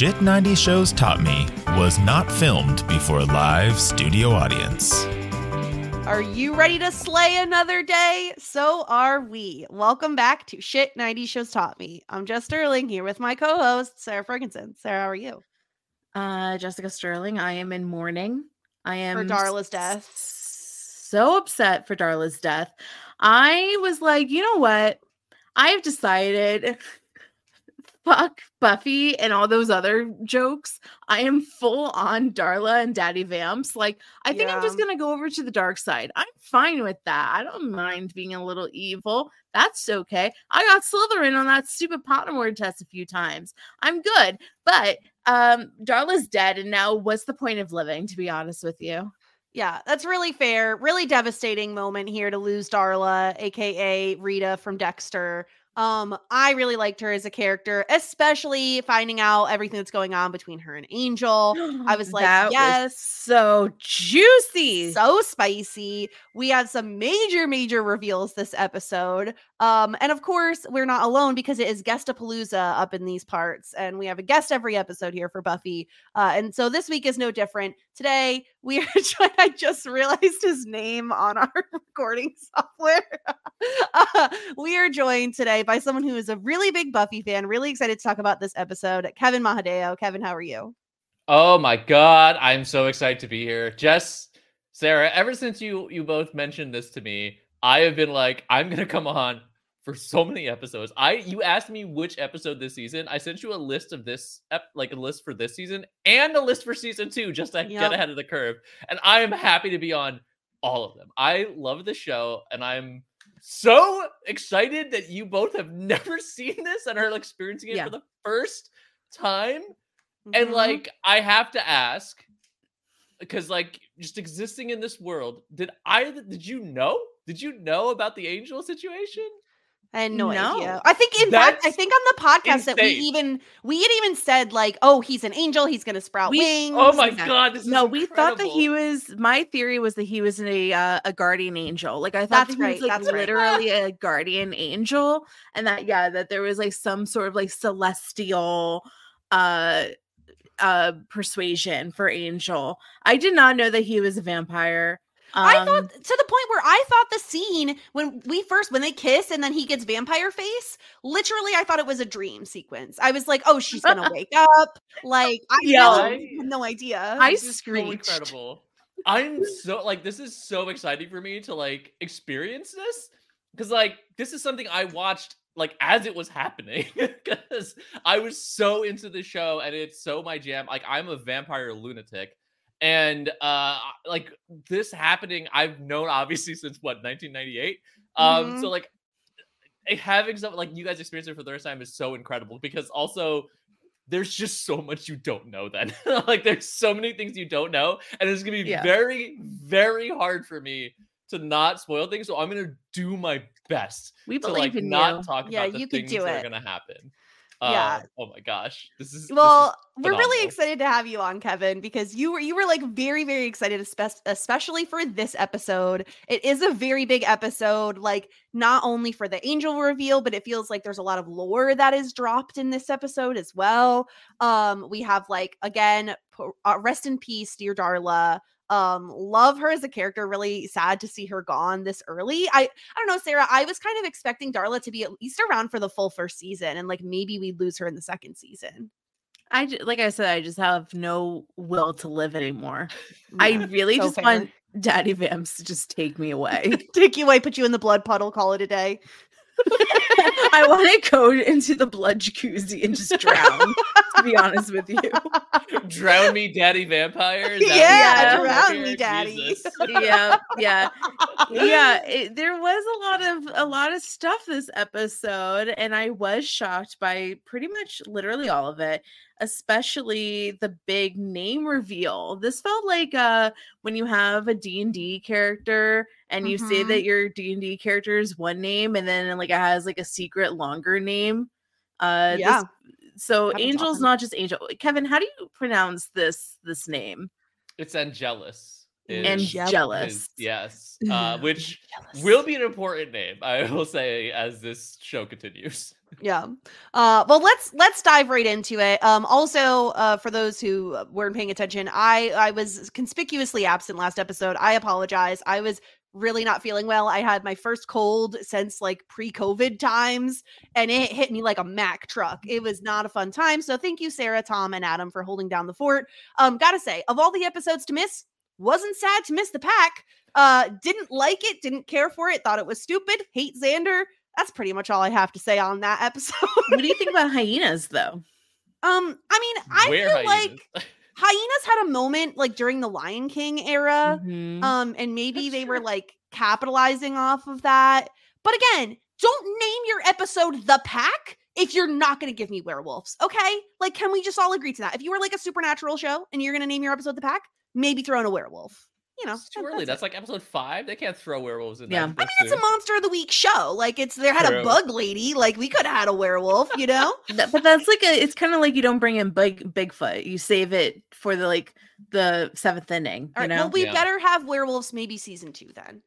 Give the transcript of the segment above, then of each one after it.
Shit 90 Shows Taught Me was not filmed before a live studio audience. Are you ready to slay another day? So are we. Welcome back to Shit 90 Shows Taught Me. I'm Jess Sterling here with my co host, Sara Fergenson. Sara, how are you? Uh, Jessica Sterling. I am in mourning. I am For Darla's death. So upset for Darla's death. I was like, you know what? I have decided. Fuck Buffy and all those other jokes. I am full on Darla and Daddy Vamps. Like, I think I'm just gonna go over to the dark side. I'm fine with that. I don't mind being a little evil. That's okay. I got Slytherin on that stupid Pottermore test a few times. I'm good. But um Darla's dead, and now what's the point of living, to be honest with you? Yeah, that's really fair. Really devastating moment here to lose Darla, aka Rita from Dexter. Um, I really liked her as a character, especially finding out everything that's going on between her and Angel. I was like, That yes. so juicy. so spicy. We have some major, major reveals this episode. Um, and of course, we're not alone because it is Guestapalooza up in these parts, and we have a guest every episode here for Buffy. Uh, and so this week is no different. Today, we are joined. I just realized his name on our recording software. We are joined today by someone who is a really big Buffy fan, really excited to talk about this episode. Kevin Mahadeo. Kevin, how are you? Oh my god, I'm so excited to be here. Jess, Sara, ever since you you both mentioned this to me, I have been like, I'm gonna come on for so many episodes. I you asked me which episode this season. I sent you a list of this ep, like a list for this season and a list for season two, just to Yep. get ahead of the curve. And I am happy to be on all of them. I love the show, and I'm so excited that you both have never seen this and are experiencing it Yeah. for the first time. And Mhm. like, I have to ask because, like, just existing in this world, did I? Did you know? Did you know about the angel situation? I had no, idea. No. I think in fact, I think on the podcast that we even we had even said like, oh, he's an angel, he's gonna sprout We- wings. Oh my Yeah. god! This is No, we thought that he was. My theory was that he was a uh, a guardian angel. Like I thought That's that he right, was like that's right. literally a guardian angel, and that yeah, that there was like some sort of like celestial uh uh persuasion for Angel. I did not know that he was a vampire. I Um, thought to the point where I thought the scene when we first when they kiss and then he gets vampire face, literally I thought it was a dream sequence. I was like, oh, she's gonna wake up. Like I Yeah. had no idea. I so incredible. I'm so like this is so exciting for me to like experience this because like this is something I watched like as it was happening because I was so into the show and it's so my jam. Like I'm a vampire lunatic. And uh like this happening, I've known obviously since what 1998. Um, Mhm. so like eh, having something like you guys experience it for the first time is so incredible because also there's just so much you don't know then like there's so many things you don't know and it's gonna be Yeah. very very hard for me to not spoil things so i'm gonna do my best we to believe like in not you. talk Yeah, about the you things do that it. are gonna happen Yeah. Uh, oh my gosh this is this is Well, we're really excited to have you on, Kevin, because you were you were like very very excited, espe- especially for this episode. It is a very big episode, like not only for the angel reveal, but it feels like there's a lot of lore that is dropped in this episode as well. Um, we have like again, uh, rest in peace, dear Darla. Um, love her as a character. Really sad to see her gone this early. I I don't know, Sara. I was kind of expecting Darla to be at least around for the full first season, and like maybe we'd lose her in the second season. I like I said, I just have no will to live anymore. I really so just fair. want Daddy Vamps to just take me away. take you away, put you in the blood puddle, call it a day. I want to go into the blood jacuzzi and just drown. to be honest with you, Drown me, daddy vampire. That Yeah, drown me, daddy. Jesus. yeah, yeah, yeah. It, there was a lot of a lot of stuff this episode, and I was shocked by pretty much literally all of it, especially the big name reveal. This felt like uh when you have a D and D character and you say Mhm. that your D and D character is one name, and then like it has like a secret longer name. Uh, this- Yeah. so Happens Angel's often. not just Angel. Kevin, how do you pronounce this this name? It's Angelus. is- Angelus. is- yes. Uh, which jealous. will be an important name, I will say, as this show continues. Yeah. Uh well let's let's dive right into it. Um also uh for those who weren't paying attention, I I was conspicuously absent last episode. I apologize. I was really not feeling well. I had my first cold since like pre-COVID times and it hit me like a Mack truck. It was not a fun time. So thank you Sara, Tom and Adam for holding down the fort. Um got to say, of all the episodes to miss, wasn't sad to miss the pack. Uh didn't like it, didn't care for it, thought it was stupid, hate Xander. That's pretty much all I have to say on that episode. what do you think about hyenas though? Um, I mean, I Where feel hyenas? like hyenas had a moment like during the Lion King era. Mhm. Um, and maybe That's they were like capitalizing off of that. But again, don't name your episode The Pack if you're not going to give me werewolves. Okay? Like, can we just all agree to that? If you were like a supernatural show and you're going to name your episode The Pack, maybe throw in a werewolf. You know, It's too early. it. That's like episode five. They can't throw werewolves in Yeah. that. I mean, it's a monster of the week show. Like, it's there had True. a bug lady. Like, we could have had a werewolf. You know? But that's like a it's kind of like you don't bring in big bigfoot you save it for the like the seventh inning All you right. know Well, we Yeah. better have werewolves maybe season two then.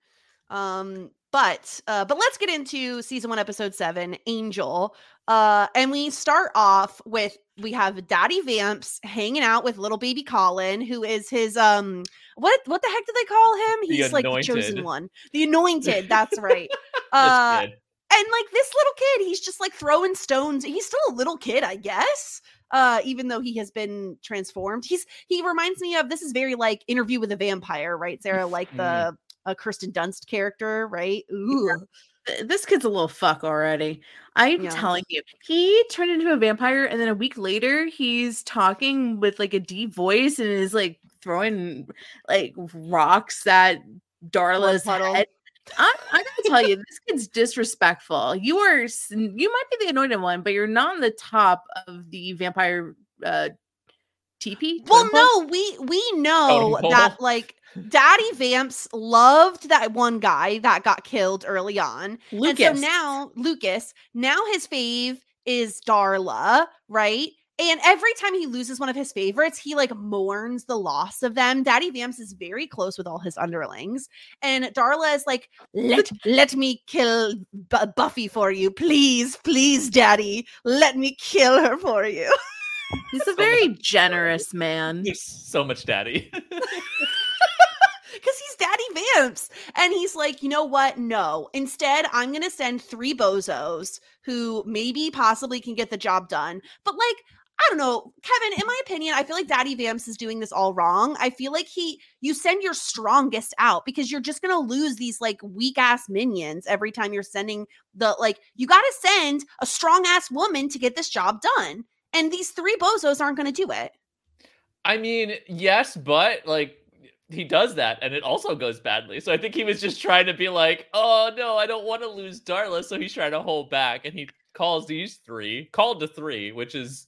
Um, but uh, but let's get into season one, episode seven, Angel. Uh, and we start off with we have Daddy Vamps hanging out with little baby Colin, who is his um what what the heck do they call him? The He's like the chosen one, the anointed. That's right. Uh, and like this little kid, he's just like throwing stones. He's still a little kid, I guess. Uh, even though he has been transformed, he's he reminds me of this is very like interview with a vampire, right, Sara? Like the uh, Kirsten Dunst character, right? Ooh, Th- this kid's a little fuck already i'm Yeah. telling you he turned into a vampire and then a week later he's talking with like a deep voice and is like throwing like rocks at darla's head I, I gotta tell you, this kid's disrespectful. You are, you might be the anointed one, but you're not on the top of the vampire uh, Well, no, we we know that like Daddy Vamps loved that one guy that got killed early on, Lucas. And so now Lucas, now his fave is Darla, right? And every time he loses one of his favorites, he like mourns the loss of them. Daddy Vamps is very close with all his underlings, and Darla is like, "Let let me kill Bu- Buffy for you, please, please, Daddy, let me kill her for you." he's a So very much- generous man. There's so much daddy. because he's Daddy Vamps. And he's like, you know what? No. Instead, I'm going to send three bozos who maybe possibly can get the job done. But like, I don't know, Kevin, in my opinion, I feel like Daddy Vamps is doing this all wrong. I feel like he, you send your strongest out because you're just going to lose these like weak ass minions every time you're sending the, like, you got to send a strong ass woman to get this job done. And these three bozos aren't going to do it. I mean, yes, but like he does that and it also goes badly. So I think he was just trying to be like, oh no, I don't want to lose Darla. So he's trying to hold back and he calls these three, called to three, which is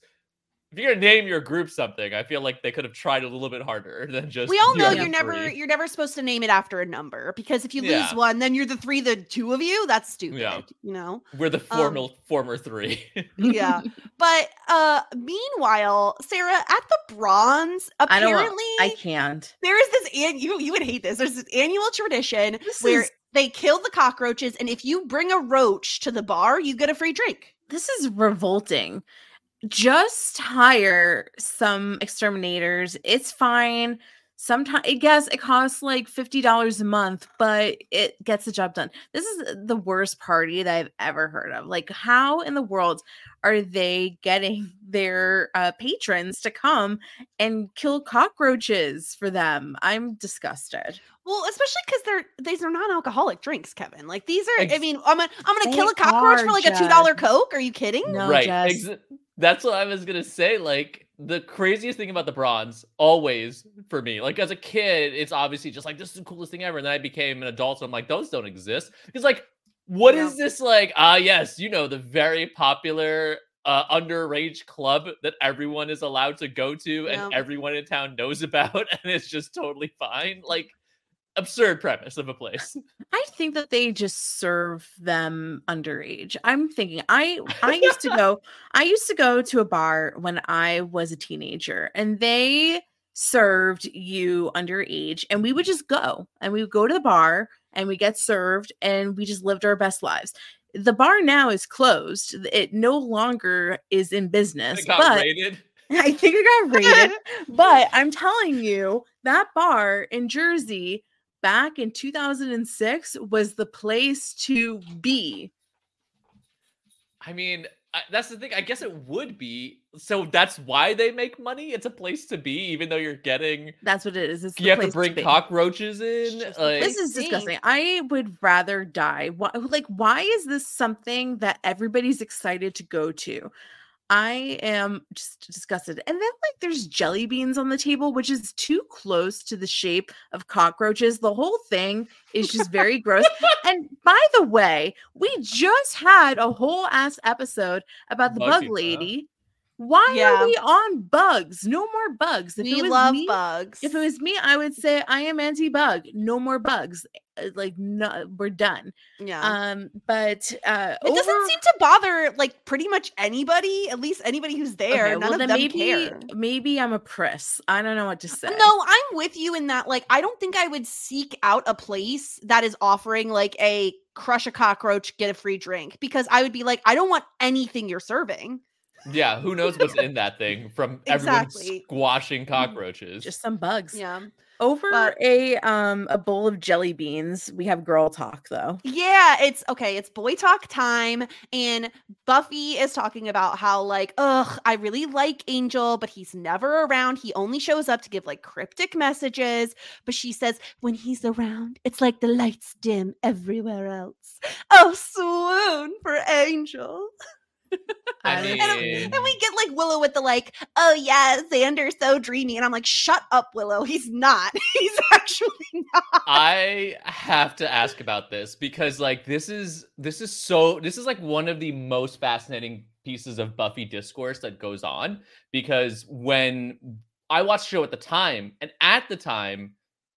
if you're gonna name your group something, I feel like they could have tried a little bit harder than just we all know "You you're have never three." you're never supposed to name it after a number because if you lose one then you're the three the two of you that's stupid Yeah. you know We're the um, formal former three. yeah but uh meanwhile sara at the bronze I don't. apparently I can't. there is this and you you would hate this there's this annual tradition This where is they kill the cockroaches and if you bring a roach to the bar you get a free drink this is revolting. Just hire some exterminators. It's fine. sometimes I guess it costs like $50 a month, but it gets the job done. This is the worst party that I've ever heard of. Like, how in the world are they getting their uh, patrons to come and kill cockroaches for them? I'm disgusted. Well, especially because they're these are non-alcoholic drinks, Kevin. Like these are. I mean, I'm gonna I'm gonna kill a cockroach are, for like a two dollar coke. Are you kidding? No, right. Jess. ex- that's what I was gonna say. Like the craziest thing about the bronze, always for me, like as a kid, it's obviously just like this is the coolest thing ever. And then I became an adult, so I'm like, those don't exist. Because like, what is Yeah. this like? Ah, yes, you know, the very popular uh underage club that everyone is allowed to go to and everyone in town knows about, and it's just totally fine. Like absurd premise of a place. I think that they just serve them underage. I'm thinking I I used to go I used to go to a bar when I was a teenager and they served you underage and we would just go and we would go to the bar and we get served and we just lived our best lives. The bar now is closed. It no longer is in business. It got but raided. I think it got raided. but I'm telling you, that bar in Jersey back in 2006 was the place to be. I mean, I, that's the thing. I guess it would be. So that's why they make money. It's a place to be, even though you're getting. That's what it is. It's You have to bring be. cockroaches in. Like, This is disgusting. I would rather die. Why, like, why is this something that everybody's excited to go to? I am just disgusted. And then, like, there's jelly beans on the table, which is too close to the shape of cockroaches. The whole thing is just very gross. And by the way, we just had a whole ass episode about the Bug lady. Why Yeah. are we on bugs? No more bugs. If we it was love me, bugs. if it was me, I would say I am anti-bug. No more bugs. Uh, Like no, we're done. yeah. Um, but uh, it doesn't seem to bother like pretty much anybody, at least anybody who's there. Okay, None well, of them maybe care. maybe I'm a press. I don't know what to say. No, I'm with you in that. Like, I don't think I would seek out a place that is offering like a crush a cockroach, get a free drink because I would be like, I don't want anything you're serving. Yeah, who knows what's in that thing from everyone squashing cockroaches. just some bugs. Yeah. Over But- a um a bowl of jelly beans, we have girl talk though. Yeah, it's okay. It's boy talk time. And Buffy is talking about how, like, ugh, I really like Angel, but he's never around. He only shows up to give like cryptic messages. But she says, when he's around, it's like the lights dim everywhere else. Oh, swoon for Angel. I I mean, And, and we get like Willow with the like, oh yeah, Xander's so dreamy. And I'm like, shut up, Willow. He's not. He's actually not. I have to ask about this because like this is this is so this is like one of the most fascinating pieces of Buffy discourse that goes on because when I watched the show at the time and at the time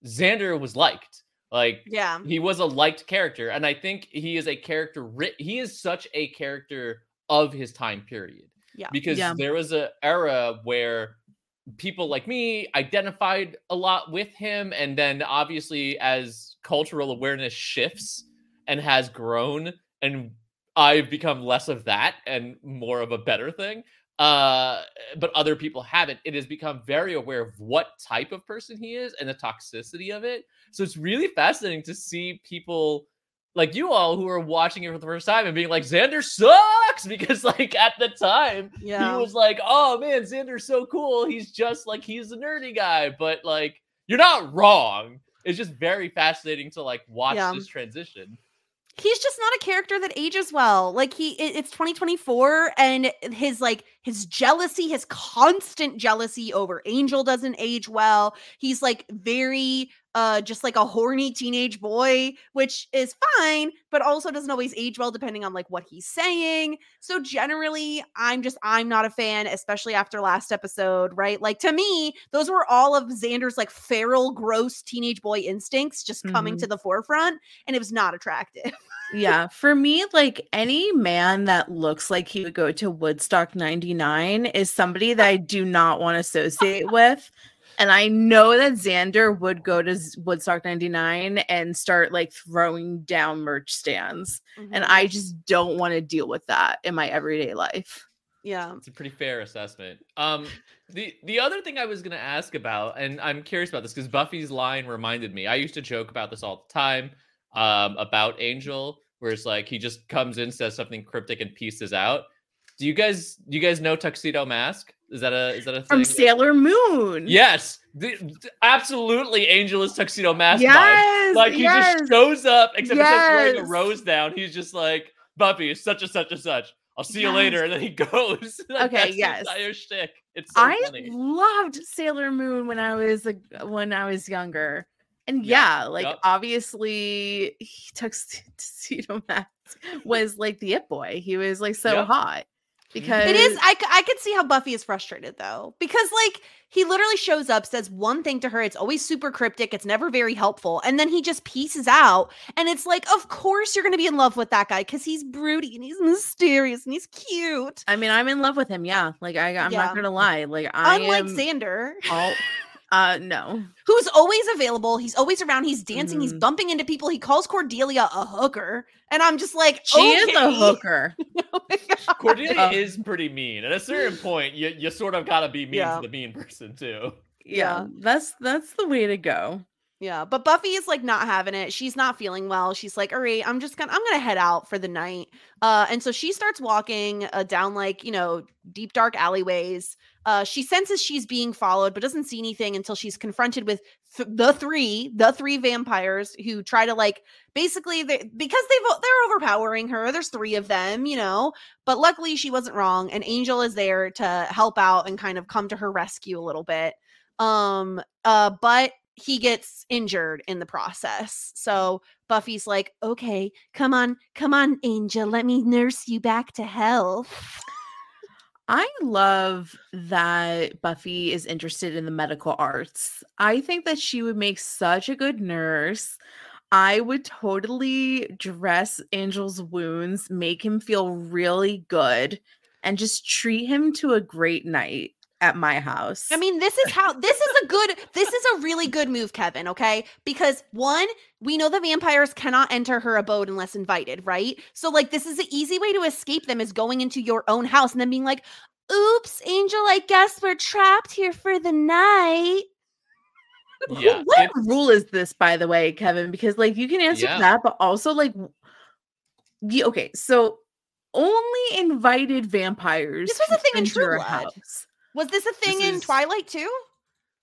Xander was liked like Yeah. he was a liked character and I think he is a character writ- he is such a character of his time period Yeah. because Yeah. there was a era where people like me identified a lot with him and then obviously as cultural awareness shifts and has grown and i've become less of that and more of a better thing uh but other people haven't it has become very aware of what type of person he is and the toxicity of it so it's really fascinating to see people like you all who are watching it for the first time and being like xander sucks because like at the time Yeah. he was like, "Oh man, Xander's so cool. He's just like he's a nerdy guy." But like, you're not wrong. It's just very fascinating to like watch Yeah. this transition. he's just not a character that ages well. Like he it's 2024 and his like his jealousy, his constant jealousy over Angel doesn't age well. He's like very uh just like a horny teenage boy, which is fine, but also doesn't always age well depending on like what he's saying. So generally, I'm just I'm not a fan, especially after last episode, right? Like to me, those were all of Xander's like feral, gross teenage boy instincts just coming Mhm. to the forefront, and it was not attractive. yeah, for me, like any man that looks like he would go to Woodstock 99 is somebody that I do not want to associate with. And I know that Xander would go to Woodstock 99 and start like throwing down merch stands. And Mhm. I just don't want to deal with that in my everyday life. Yeah. It's a pretty fair assessment. Um, the the other thing I was gonna ask about, and I'm curious about this because Buffy's line reminded me. I used to joke about this all the time um, about Angel, where it's like he just comes in, says something cryptic, and pieces out. Do you guys do you guys know Tuxedo Mask? Is that a is that a thing? From Sailor Moon. Yes, the, absolutely. Angel is Tuxedo Mask. Yes. Like he yes. just shows up, except instead of wearing a rose down, he's just like Buffy is such and such and such. I'll see you later, and then he goes. Like, Okay, yes. entire shtick. It's so I funny. loved Sailor Moon when I was a, when I was younger. And Yeah, yeah, like yup. obviously he took Tuxedo Mask was like the it boy. He was like so Yep. hot because it is. I I could see how Buffy is frustrated though, because like he literally shows up, says one thing to her. It's always super cryptic. It's never very helpful, and then he just pieces out. And it's like, of course you're gonna be in love with that guy because he's broody and he's mysterious and he's cute. I mean, I'm in love with him. Yeah, like I, I'm Yeah. not gonna lie. Like I Unlike am Xander, all. Uh, no. who's always available. He's always around. He's dancing. He's Mhm. bumping into people. He calls Cordelia a hooker, and I'm just like, She is a hooker. Oh. Cordelia Uh, is pretty mean. At a certain point, you you sort of gotta be mean Yeah. to the mean person too. Yeah, that's that's the way to go. Yeah, but Buffy is like not having it. She's not feeling well. She's like, "All right, I'm just gonna I'm gonna head out for the night." Uh, and so she starts walking uh, down like you know deep dark alleyways. Uh, she senses she's being followed, but doesn't see anything until she's confronted with th- the three the three vampires who try to like basically they because they've they're overpowering her. There's three of them, you know. But luckily she wasn't wrong, and Angel is there to help out and kind of come to her rescue a little bit. Um, uh, but he gets injured in the process. So Buffy's like, okay, come on, come on, Angel, let me nurse you back to health. I love that Buffy is interested in the medical arts. I think that she would make such a good nurse. I would totally dress Angel's wounds, make him feel really good, and just treat him to a great night at my house. I mean, this is how this is a good this is a really good move, Kevin, okay? Because one, we know the vampires cannot enter her abode unless invited, right? So like this is an easy way to escape them is going into your own house and then being like, "Oops, Angel, I guess we're trapped here for the night." Yeah. what it- rule is this, by the way, Kevin? Because like you can answer Yeah. that, but also like, yeah, okay, so only invited vampires. This was a thing in True Blood. house. Was this a thing in is- Twilight too?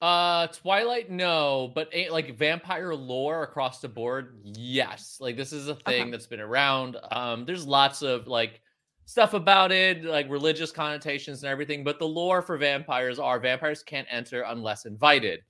Uh, Twilight, no, but like vampire lore across the board, yes. Like this is a thing Okay. that's been around. Um, there's lots of like stuff about it, like religious connotations and everything. But the lore for vampires are vampires can't enter unless invited.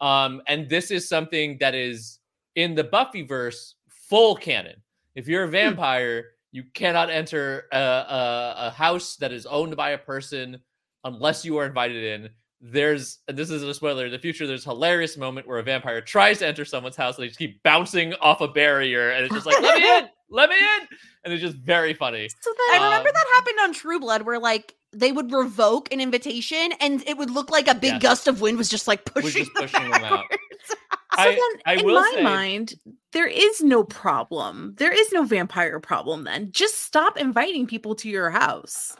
Um, and this is something that is in the Buffyverse full canon. If you're a vampire, you cannot enter a, a, a house that is owned by a person unless you are invited in there's and this is a spoiler in the future there's a hilarious moment where a vampire tries to enter someone's house and they just keep bouncing off a barrier and it's just like let me in let me in and it's just very funny So I remember Um, that happened on True Blood where like they would revoke an invitation and it would look like a big Yes. gust of wind was just like pushing, just them pushing them out. backwards. so I- then I in will my say- mind, there is no problem. There is no vampire problem. Then just stop inviting people to your house.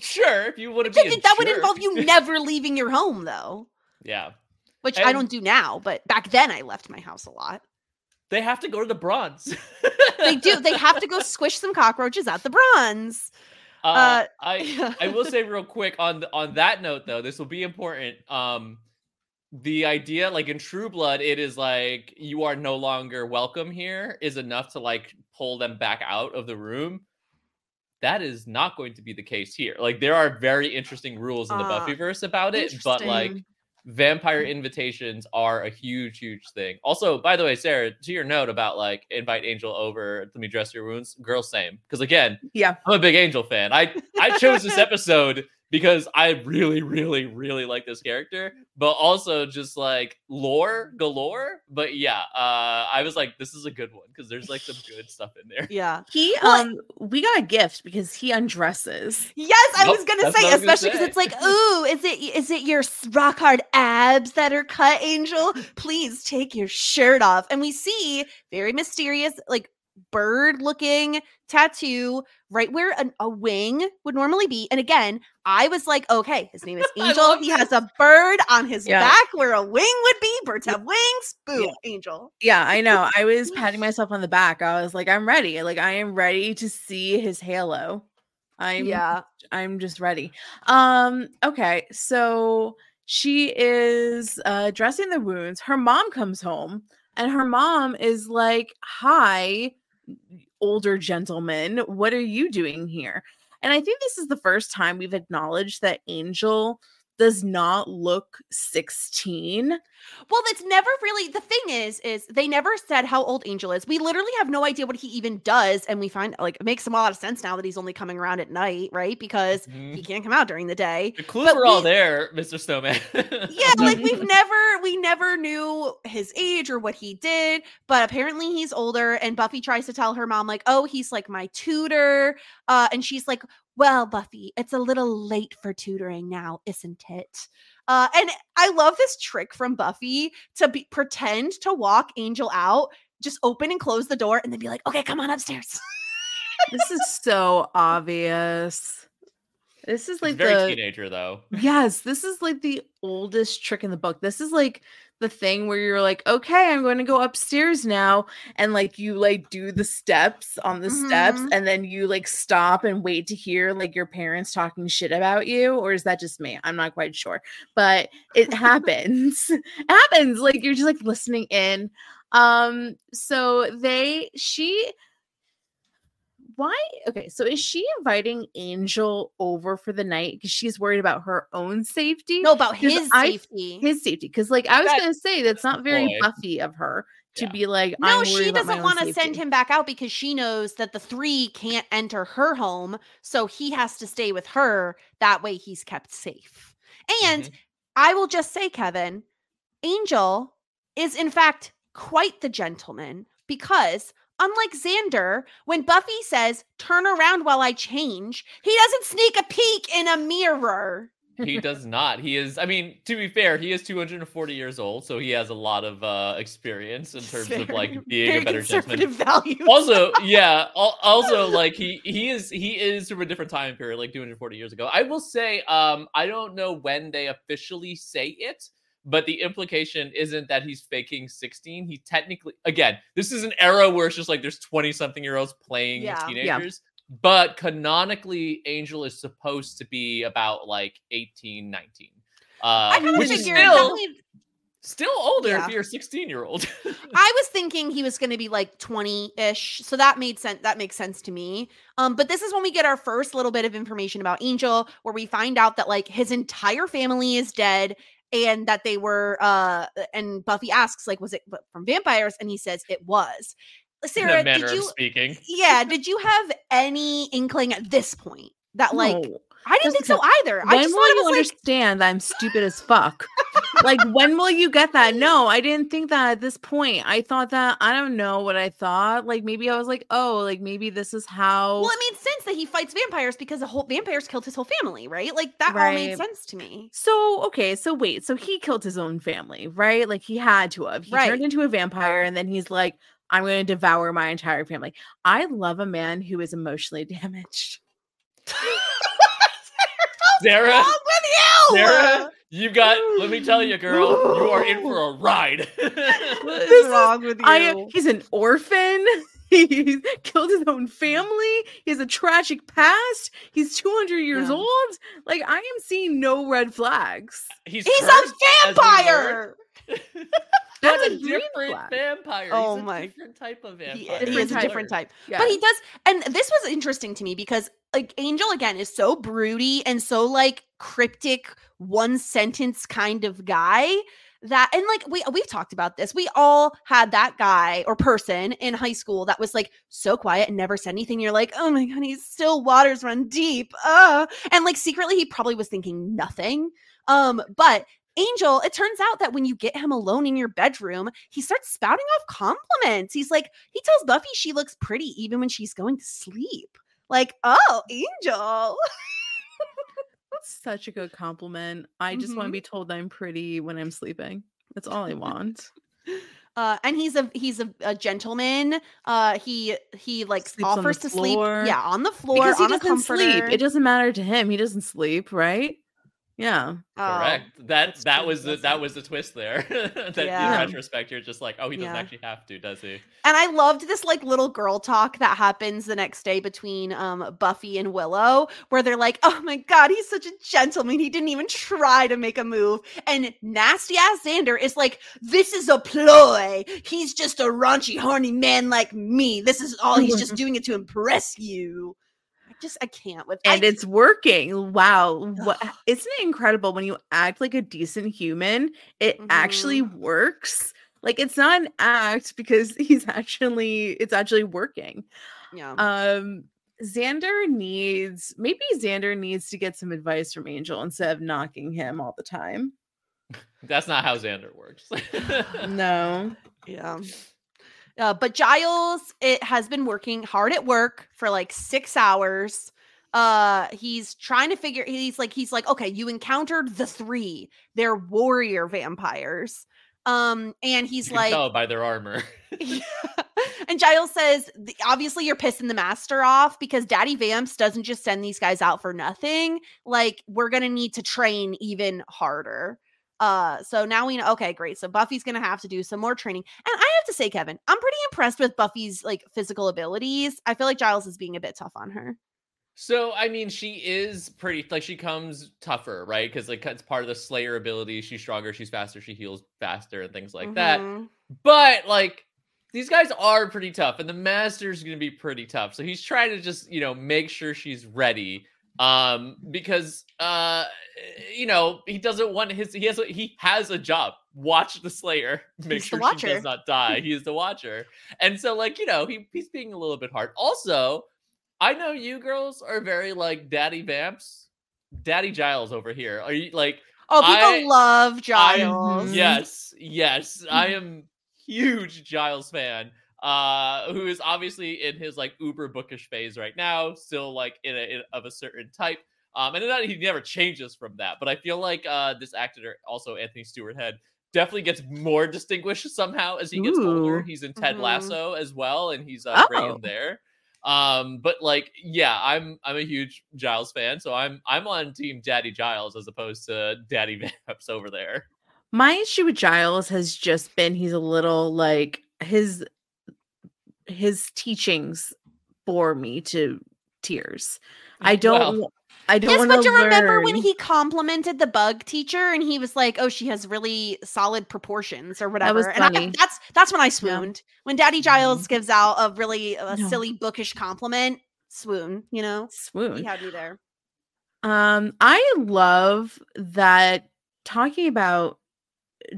Sure if you want to be that would jerk. involve you never leaving your home though? yeah Which I don't do now, but back then I left my house a lot. they have to go to the bronze They do. They have to go squish some cockroaches at the bronze. uh, Uh, i i will say real quick on on that note though this will be important um the idea like in true blood it is like you are no longer welcome here is enough to like pull them back out of the room that is not going to be the case here. Like there are very interesting rules in the Ah, buffyverse about it but like vampire invitations are a huge huge thing. Also by the way sara to your note about like invite angel over let me dress your wounds girl same. Because again Yeah. i'm a big angel fan. I i chose this episode because i really really really like this character but also just like lore galore but yeah uh i was like this is a good one because there's like some good stuff in there Yeah. He um we got a gift because he undresses. Yes, I Nope, was gonna say, was especially because it's like, ooh, is it is it your rock hard abs that are cut, Angel? Please take your shirt off. And we see very mysterious, like bird looking tattoo right where an, a wing would normally be. And again, I was like, okay, his name is Angel. He has a bird on his Yeah. back where a wing would be. Birds have wings. Boom, Yeah. Angel. Yeah, I know. I was patting myself on the back. I was like, I'm ready. Like I am ready to see his halo. I'm yeah. I'm just ready. Um, okay, so she is uh dressing the wounds. Her mom comes home and her mom is like, Hi, older gentleman, what are you doing here? And I think this is the first time we've acknowledged that Angel does not look 16. Well, it's never really the thing is, is they never said how old Angel is. We literally have no idea what he even does, and we find like it makes a lot of sense now that he's only coming around at night, right? Because Mhm. he can't come out during the day. The clues but were all there, Mr. Snowman. Yeah, like we've never we never knew his age or what he did, but apparently he's older. And Buffy tries to tell her mom, like, oh, he's like my tutor. Uh, and she's like, Well, Buffy, it's a little late for tutoring now, isn't it? Uh, and I love this trick from Buffy to be pretend to walk Angel out, just open and close the door, and then be like, okay, come on upstairs. This is so obvious. This is He's like very the teenager though. Yes, this is like the oldest trick in the book. This is like the thing where you're like, okay, I'm going to go upstairs now. And like you like do the steps on the steps Mhm. and then you like stop and wait to hear like your parents talking shit about you. Or is that just me? I'm not quite sure. But it happens. it happens. Like you're just like listening in. Um, so they she why okay so is she inviting angel over for the night because she's worried about her own safety No, about his I- safety. his safety because like i was That- gonna say that's not very boy. buffy of her to Yeah. be like No, I'm worried she doesn't want to send him back out because she knows that the three can't enter her home. So he has to stay with her. That way he's kept safe. And Mhm. I will just say, Kevin, Angel is in fact quite the gentleman because unlike Xander, when Buffy says, turn around while I change, he doesn't sneak a peek in a mirror. he does not. He is. I mean, to be fair, he is 240 years old, so he has a lot of uh, experience in terms of like being very a better gentleman. values. also yeah also like he he is he is from a different time period like 240 years ago i will say um i don't know when they officially say it but the implication isn't that he's faking 16 he technically again this is an era where it's just like there's 20 something year olds playing Yeah. Yeah. teenagers but canonically angel is supposed to be about like 18 19 uh I kind of figured still still older Yeah. if you're a 16 year old I was thinking he was going to be like 20-ish. So that made sense that makes sense to me. Um but this is when we get our first little bit of information about Angel where we find out that like his entire family is dead and that they were uh and Buffy asks like was it from vampires and he says it was. Sara, did you speaking Yeah, did you have any inkling at this point that like No. I didn't think so either. I when just will you like understand that I'm stupid as fuck? like, when will you get that? No, I didn't think that at this point. I thought that I don't know what I thought. Like, maybe I was like, oh, like maybe this is how. well, it made sense that he fights vampires because the whole vampires killed his whole family, right? Like that all made sense to me. So okay, so wait, so he killed his own family, right? Like he had to have. He Right. turned into a vampire, and then he's like, "I'm going to devour my entire family." I love a man who is emotionally damaged. Sara, wrong with you? Sara, you got. Let me tell you, girl, you are in for a ride. what is This is is- wrong with you? I am. He's an orphan. He's killed his own family. He has a tragic past. He's 200 years Yeah. old. Like I am seeing no red flags. He's, He's a as we learned, vampire. But That's a a different flag. vampire. Oh He's a my- different type of He, vampire. he is a different type. Yeah. But he does, and this was interesting to me because like Angel again is so broody and so like cryptic, one sentence kind of guy that and like we we've talked about this. We all had that guy or person in high school that was like so quiet and never said anything. You're like, oh my god, he's still waters run deep. Uh and like secretly he probably was thinking nothing. Um, but Angel, it turns out that when you get him alone in your bedroom, he starts spouting off compliments. He's like, he tells Buffy she looks pretty even when she's going to sleep. Like, oh, Angel. Such a good compliment. I just want Mhm. to be told I'm pretty when I'm sleeping. That's all I want. Uh, and he's a he's a, a gentleman. Uh, he he like Sleeps offers to sleep. Yeah, on the floor because he on doesn't comforter. sleep. It doesn't matter to him. He doesn't sleep, right? Yeah. Correct. That that was the that was the twist there. that Yeah. in retrospect, you're just like, oh, he doesn't Yeah. actually have to, does he? And I loved this like little girl talk that happens the next day between um Buffy and Willow, where they're like, "Oh my god, he's such a gentleman. He didn't even try to make a move." And nasty ass Xander is like, "This is a ploy. He's just a raunchy, horny man like me. This is all. He's just doing it to impress you." I just I can't with And I, it's working. Wow. What isn't it incredible when you act like a decent human? It actually works. Like it's not an act because he's actually it's actually working. yeah. Um Xander needs maybe Xander needs to get some advice from Angel instead of knocking him all the time. That's not how Xander works. No. Yeah. Uh, but Giles, it has been working hard at work for like six hours. Uh, he's trying to figure. He's like, he's like, okay, you encountered the three. They're warrior vampires. Um, and he's you like, tell by their armor. and Giles says, obviously you're pissing the master off because Daddy Vamps doesn't just send these guys out for nothing. Like, we're gonna need to train even harder. Uh, so now we know. Okay, great. So Buffy's gonna have to do some more training. And I have to say, Kevin, I'm pretty impressed with Buffy's like physical abilities. I feel like Giles is being a bit tough on her. So I mean, she is pretty like she comes tougher, right? Because like it's part of the Slayer ability. She's stronger, she's faster, she heals faster, and things like that. Mhm. But like these guys are pretty tough, and the master's gonna be pretty tough. So he's trying to just you know make sure she's ready. Um, because uh, you know he doesn't want his he has a, he has a job. Watch the Slayer, make He's sure she does not die. He is the watcher, and so like you know he he's being a little bit hard. Also, I know you girls are very like daddy vamps. Daddy Giles over here. Are you like Oh, people I- love I- Giles. yes, yes. I Mm-hmm. am huge Giles fan. Uh, who is obviously in his like uber bookish phase right now, still like in a in, of a certain type. Um, and not he never changes from that. But I feel like uh this actor, also Anthony Stewart Head, definitely gets more distinguished somehow as he gets older. He's in Ted Mhm. Lasso as well, and he's uh, great Oh. in there. Um, but like, yeah, I'm I'm a huge Giles fan, so I'm I'm on Team Daddy Giles as opposed to Daddy Vamps over there. My issue with Giles has just been he's a little like his his teachings bore me to tears. I don't Well, I don't Yes, but you remember when he complimented the bug teacher and he was like, "Oh, she has really solid proportions or whatever." was and I, that's that's when I swooned. When Daddy Giles gives out a really uh, No. silly bookish compliment, swoon. You know, swoon. he had me there. Um, I love that talking about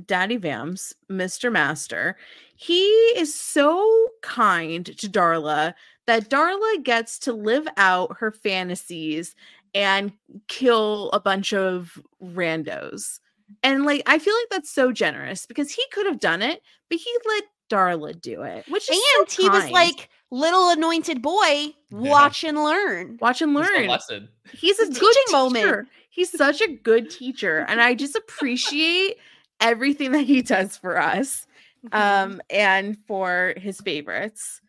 Daddy Vamps, Mr. Master. He is so kind to Darla that Darla gets to live out her fantasies and kill a bunch of randos. And like I feel like that's so generous because he could have done it, but he let Darla do it, which is And so he was like little anointed boy, watch and learn. watch and just a learn. lesson. He's a It's a good teaching moment. teacher. He's such a good teacher, and I just appreciate everything that he does for us, Mm-hmm. um, and for his favorites.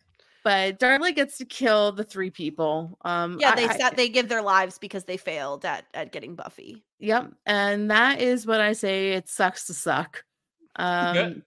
But Darla gets to kill the three people. Um, yeah, they I- sat, they give their lives because they failed at at getting Buffy. Yep, and that is what I say. It sucks to suck. Um,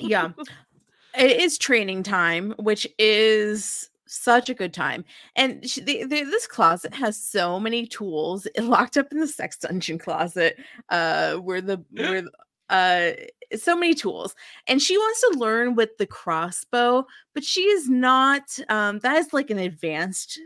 yeah, it is training time, which is such a good time. And sh- the, the, this closet has so many tools locked up in the sex dungeon closet, uh, where the where the- uh so many tools and she wants to learn with the crossbow but she is not um that is like an advanced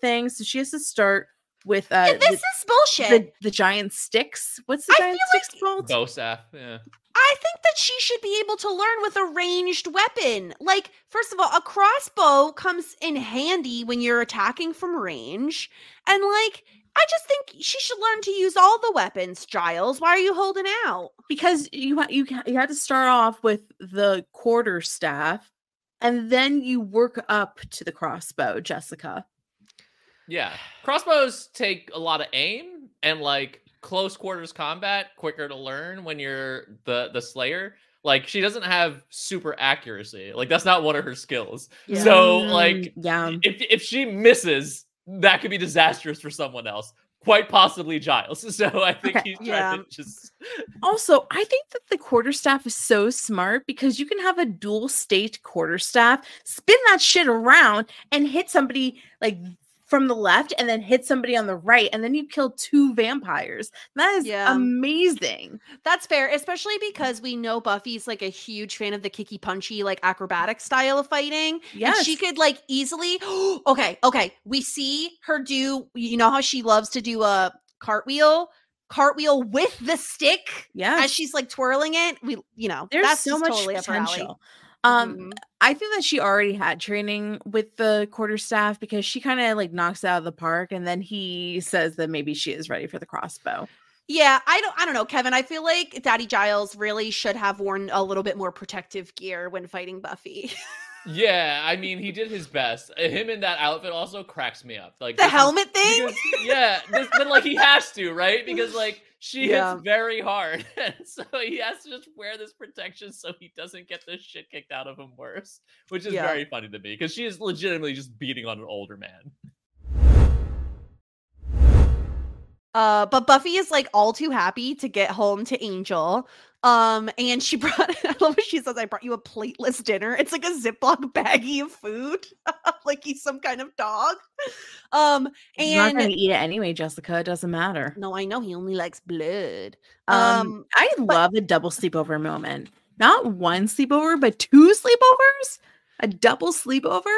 thing so she has to start with uh Yeah, the- this is bullshit. the, the giant sticks. What's the I giant feel sticks called? Bo staff, yeah. I think that she should be able to learn with a ranged weapon. Like, first of all, a crossbow comes in handy when you're attacking from range. And, like, I just think she should learn to use all the weapons, Giles. Why are you holding out? Because you you you had to start off with the quarter staff, and then you work up to the crossbow, Jessica. Yeah. Crossbows take a lot of aim and like close quarters combat quicker to learn when you're the the slayer. Like she doesn't have super accuracy. Like that's not one of her skills. Yeah. So like mm-hmm. yeah. if if she misses, that could be disastrous for someone else. Quite possibly Giles. So I think Okay. he's trying Yeah. to just Also, I think that the quarterstaff is so smart because you can have a dual state quarterstaff, spin that shit around, and hit somebody like from the left and then hit somebody on the right, and then you kill two vampires. That is Yeah. amazing. That's fair, especially because we know Buffy's like a huge fan of the kicky punchy, like acrobatic style of fighting. Yeah, she could like easily okay, okay. We see her do you know how she loves to do a cartwheel, cartwheel with the stick yeah as she's like twirling it. We you know, There's that's so much totally up her alley. potential. Um, Mhm. I think that she already had training with the quarterstaff because she kind of like knocks it out of the park, and then he says that maybe she is ready for the crossbow. Yeah, I don't I don't know, Kevin. I feel like Daddy Giles really should have worn a little bit more protective gear when fighting Buffy. Yeah, I mean, he did his best. Uh, Him in that outfit also cracks me up. Like the this is- helmet thing? because, yeah, this, but like he has to, right? Because like she Yeah. hits very hard, and so he has to just wear this protection so he doesn't get the shit kicked out of him worse, which is Yeah. very funny to me because she is legitimately just beating on an older man. Uh, but Buffy is like all too happy to get home to Angel. Um, and she brought I love what she says, I brought you a plateless dinner. It's like a Ziploc baggie of food, like he's some kind of dog. Um, He's not and going to eat it anyway, Jessica. It doesn't matter. no, I know he only likes blood. Um, Um, I love a double sleepover moment. Not one sleepover, but two sleepovers. A double sleepover.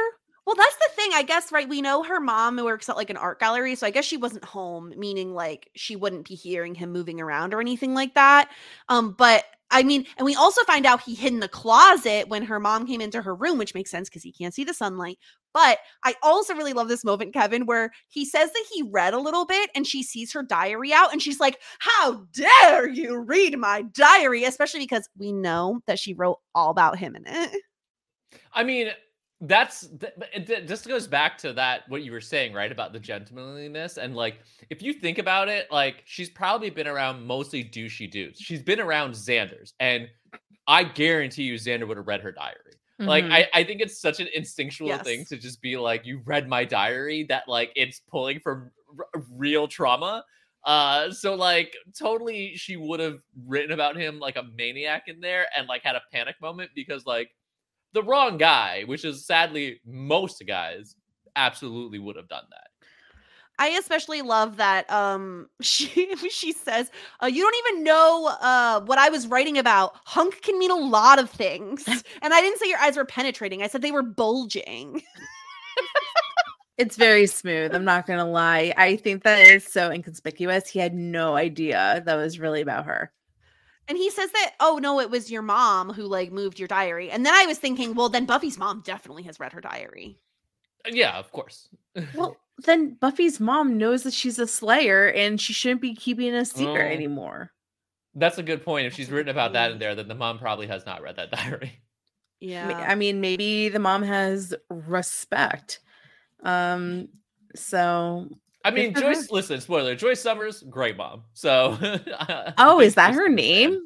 Well, that's the thing, I guess, right? We know her mom works at like an art gallery, so I guess she wasn't home, meaning like she wouldn't be hearing him moving around or anything like that. Um, but I mean, and we also find out he hid in the closet when her mom came into her room, which makes sense because he can't see the sunlight. But I also really love this moment, Kevin, where he says that he read a little bit and she sees her diary out and she's like, How dare you read my diary? Especially because we know that she wrote all about him in it. I mean, that's th- it just goes back to that what you were saying, right? About the gentlemanliness and like if you think about it, like she's probably been around mostly douchey dudes. She's been around Xander's, and I guarantee you Xander would have read her diary. Like Mhm. I, I think it's such an instinctual thing to just be like, you read my diary that like it's pulling from r- real trauma. Uh, so like totally she would have written about him like a maniac in there and like had a panic moment because like the wrong guy, which is sadly most guys, absolutely would have done that. I especially love that um she she says uh, you don't even know uh what I was writing about. Hunk can mean a lot of things. and I didn't say your eyes were penetrating. I said they were bulging. It's very smooth. I'm not going to lie. I think that is so inconspicuous. He had no idea that was really about her. And he says that oh no it was your mom who like moved your diary. And then I was thinking well then Buffy's mom definitely has read her diary. Uh, Yeah, of course. Well, then Buffy's mom knows that she's a slayer and she shouldn't be keeping a secret Oh. anymore. That's a good point. If she's written about that in there, then the mom probably has not read that diary. Yeah. I mean, maybe the mom has respect. Um, so I Good mean, for her. Joyce. Listen, spoiler: Joyce Summers, great mom. So, oh, is that her Summers fan. name?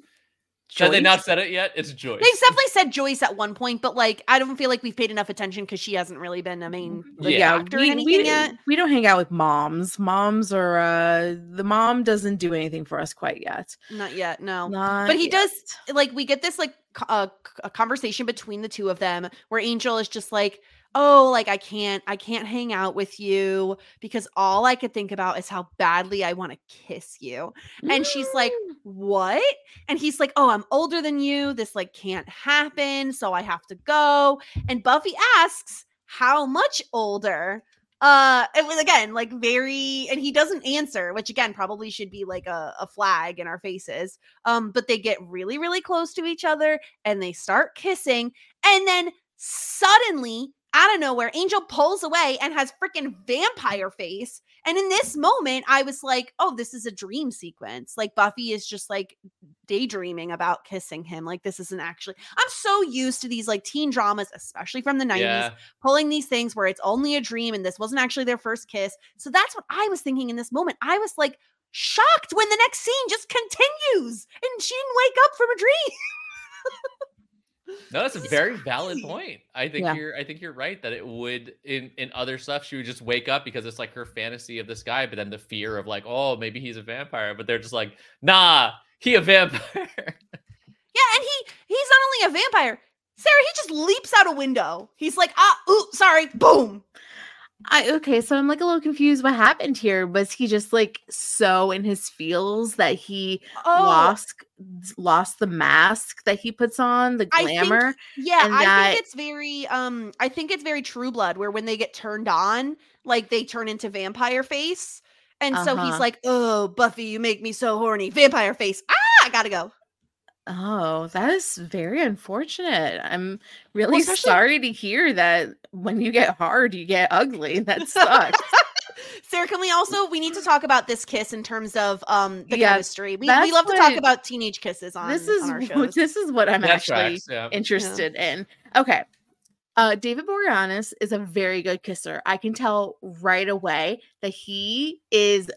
Have they not said it yet? It's Joyce. They've definitely said Joyce at one point, but like I don't feel like we've paid enough attention because she hasn't really been a main like, Yeah. actor in we, anything we, yet. we don't hang out with moms. Moms are uh the mom doesn't do anything for us quite yet. Not yet, no. Not but he yet. does like we get this like co- uh, c- a conversation between the two of them where angel is just like oh like i can't i can't hang out with you because all i could think about is how badly i want to kiss you and she's like Mm. what and he's like oh i'm older than you this like can't happen so i have to go and buffy asks how much older uh it was again like very and he doesn't answer which again probably should be like a, a flag in our faces um but they get really really close to each other and they start kissing and then suddenly out of nowhere angel pulls away and has freaking vampire face and in this moment i was like oh this is a dream sequence like buffy is just like daydreaming about kissing him like this isn't actually i'm so used to these like teen dramas especially from the 90s Yeah. pulling these things where it's only a dream and this wasn't actually their first kiss. So that's what I was thinking in this moment. I was like shocked when the next scene just continues and she didn't wake up from a dream. No, that's a very valid point. I think Yeah. you're I think you're right that it would in in other stuff she would just wake up because it's like her fantasy of this guy, but then the fear of like, oh, maybe he's a vampire, but they're just like, nah, he a vampire. Yeah, and he he's not only a vampire. Sara, he just leaps out a window. He's like, ah, ooh, sorry, boom. I okay, so I'm like a little confused. What happened here? Was he just like so in his feels that he Oh, lost lost the mask that he puts on, the I think- glamour? yeah. and I that- think it's very um. I think it's very True Blood, where when they get turned on, like they turn into vampire face, and so he's Uh-huh. like, oh, Buffy, you make me so horny, vampire face. Ah, I gotta go. Oh, that is very unfortunate. I'm really especially- sorry to hear that when you get hard, you get ugly. That sucks. Sara, can we also we need to talk about this kiss in terms of um the Yeah, chemistry. We we love to talk what- about teenage kisses on this is on our shows. this is what I'm That actually tracks, yeah. interested in. Okay. Uh, David Boreanaz is a very good kisser. I can tell right away that he is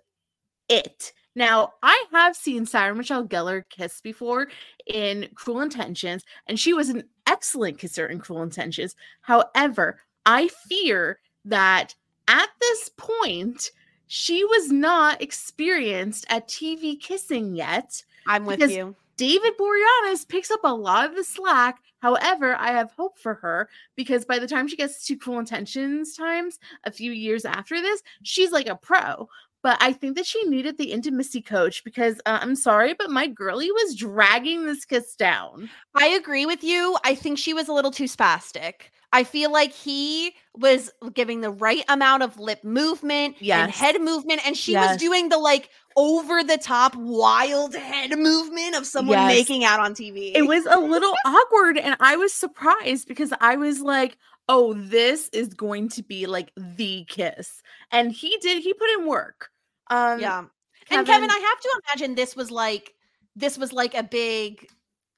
it. Now, I have seen Sarah Michelle Gellar kiss before in Cruel Intentions, and she was an excellent kisser in Cruel Intentions. However, I fear that at this point, she was not experienced at TV kissing yet. I'm with you. David Boreanaz picks up a lot of the slack. However, I have hope for her because by the time she gets to Cruel Intentions times, a few years after this, she's like a pro. But I think that she needed the intimacy coach because uh, I'm sorry, but my girly was dragging this kiss down. I agree with you. I think she was a little too spastic. I feel like he was giving the right amount of lip movement and head movement, and she was doing the like over the top wild head movement of someone Yes. making out on TV. It was a little awkward, and I was surprised because I was like, oh, this is going to be like the kiss. And he did, he put in work. Um, yeah. and Kevin- Kevin, I have to imagine this was like this was like a big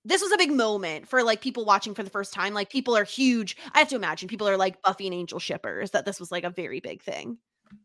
this was a big moment for like people watching for the first time. Like people are huge. I have to imagine people are like Buffy and Angel shippers that this was like a very big thing.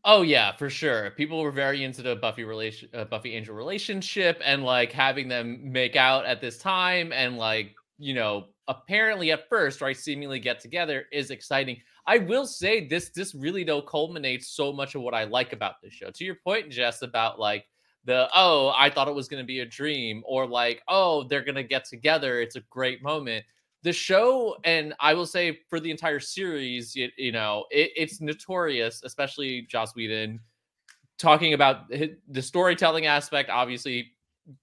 Oh yeah, for sure. People were very into the Buffy relation, uh, Buffy Angel relationship, and like having them make out at this time, and like you know, apparently at first, right, seemingly get together is exciting. I will say this, this really though culminates so much of what I like about this show. To your point, Jess, about like the oh, I thought it was going to be a dream, or like oh, they're going to get together. It's a great moment the show and i will say for the entire series it, you know it, it's notorious especially joss whedon talking about the storytelling aspect obviously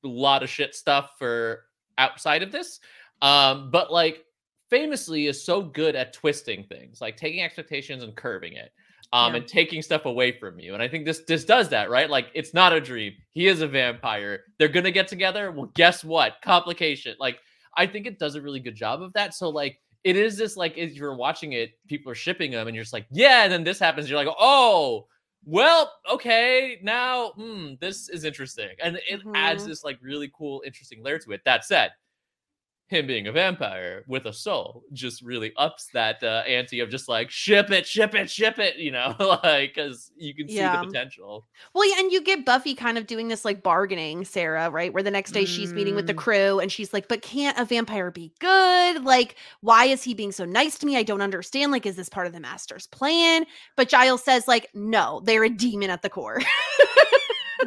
a lot of shit stuff for outside of this um but like famously is so good at twisting things like taking expectations and curving it um Yeah. and taking stuff away from you and i think this this does that right like it's not a dream he is a vampire they're gonna get together well guess what complication like I think it does a really good job of that. So like it is this like if you're watching it, people are shipping them, and you're just like, yeah, and then this happens. You're like, oh, well, okay, now hmm, this is interesting, and it adds Mhm. this like really cool, interesting layer to it. That said, him being a vampire with a soul just really ups that uh, ante of just like ship it, ship it, ship it, you know, like because you can see Yeah. the potential. Well, yeah, and you get Buffy kind of doing this like bargaining, Sara, right? Where the next day she's meeting with the Mm. crew and she's like, but can't a vampire be good? Like, why is he being so nice to me? I don't understand. Like, is this part of the master's plan? But Giles says, like, no, they're a demon at the core.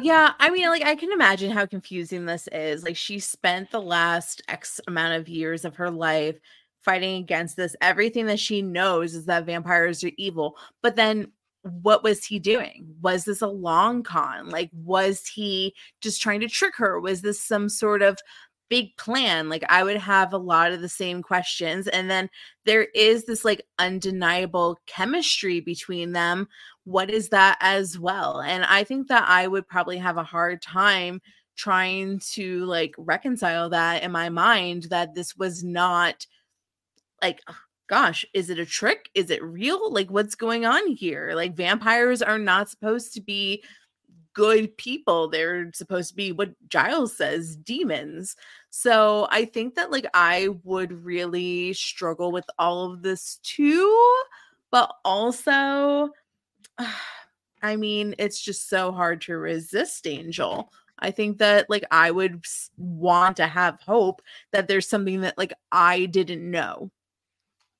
yeah, I mean, like I can imagine how confusing this is. Like she spent the last X amount of years of her life fighting against this. Everything that she knows is that vampires are evil. But then what was he doing? Was this a long con? Like was he just trying to trick her? Was this some sort of big plan? Like I would have a lot of the same questions. And then there is this like undeniable chemistry between them what is that as well and i think that i would probably have a hard time trying to like reconcile that in my mind that this was not like gosh is it a trick is it real like what's going on here like vampires are not supposed to be good people they're supposed to be what giles says demons so i think that like i would really struggle with all of this too but also I mean, it's just so hard to resist Angel. I think that like I would want to have hope that there's something that like I didn't know.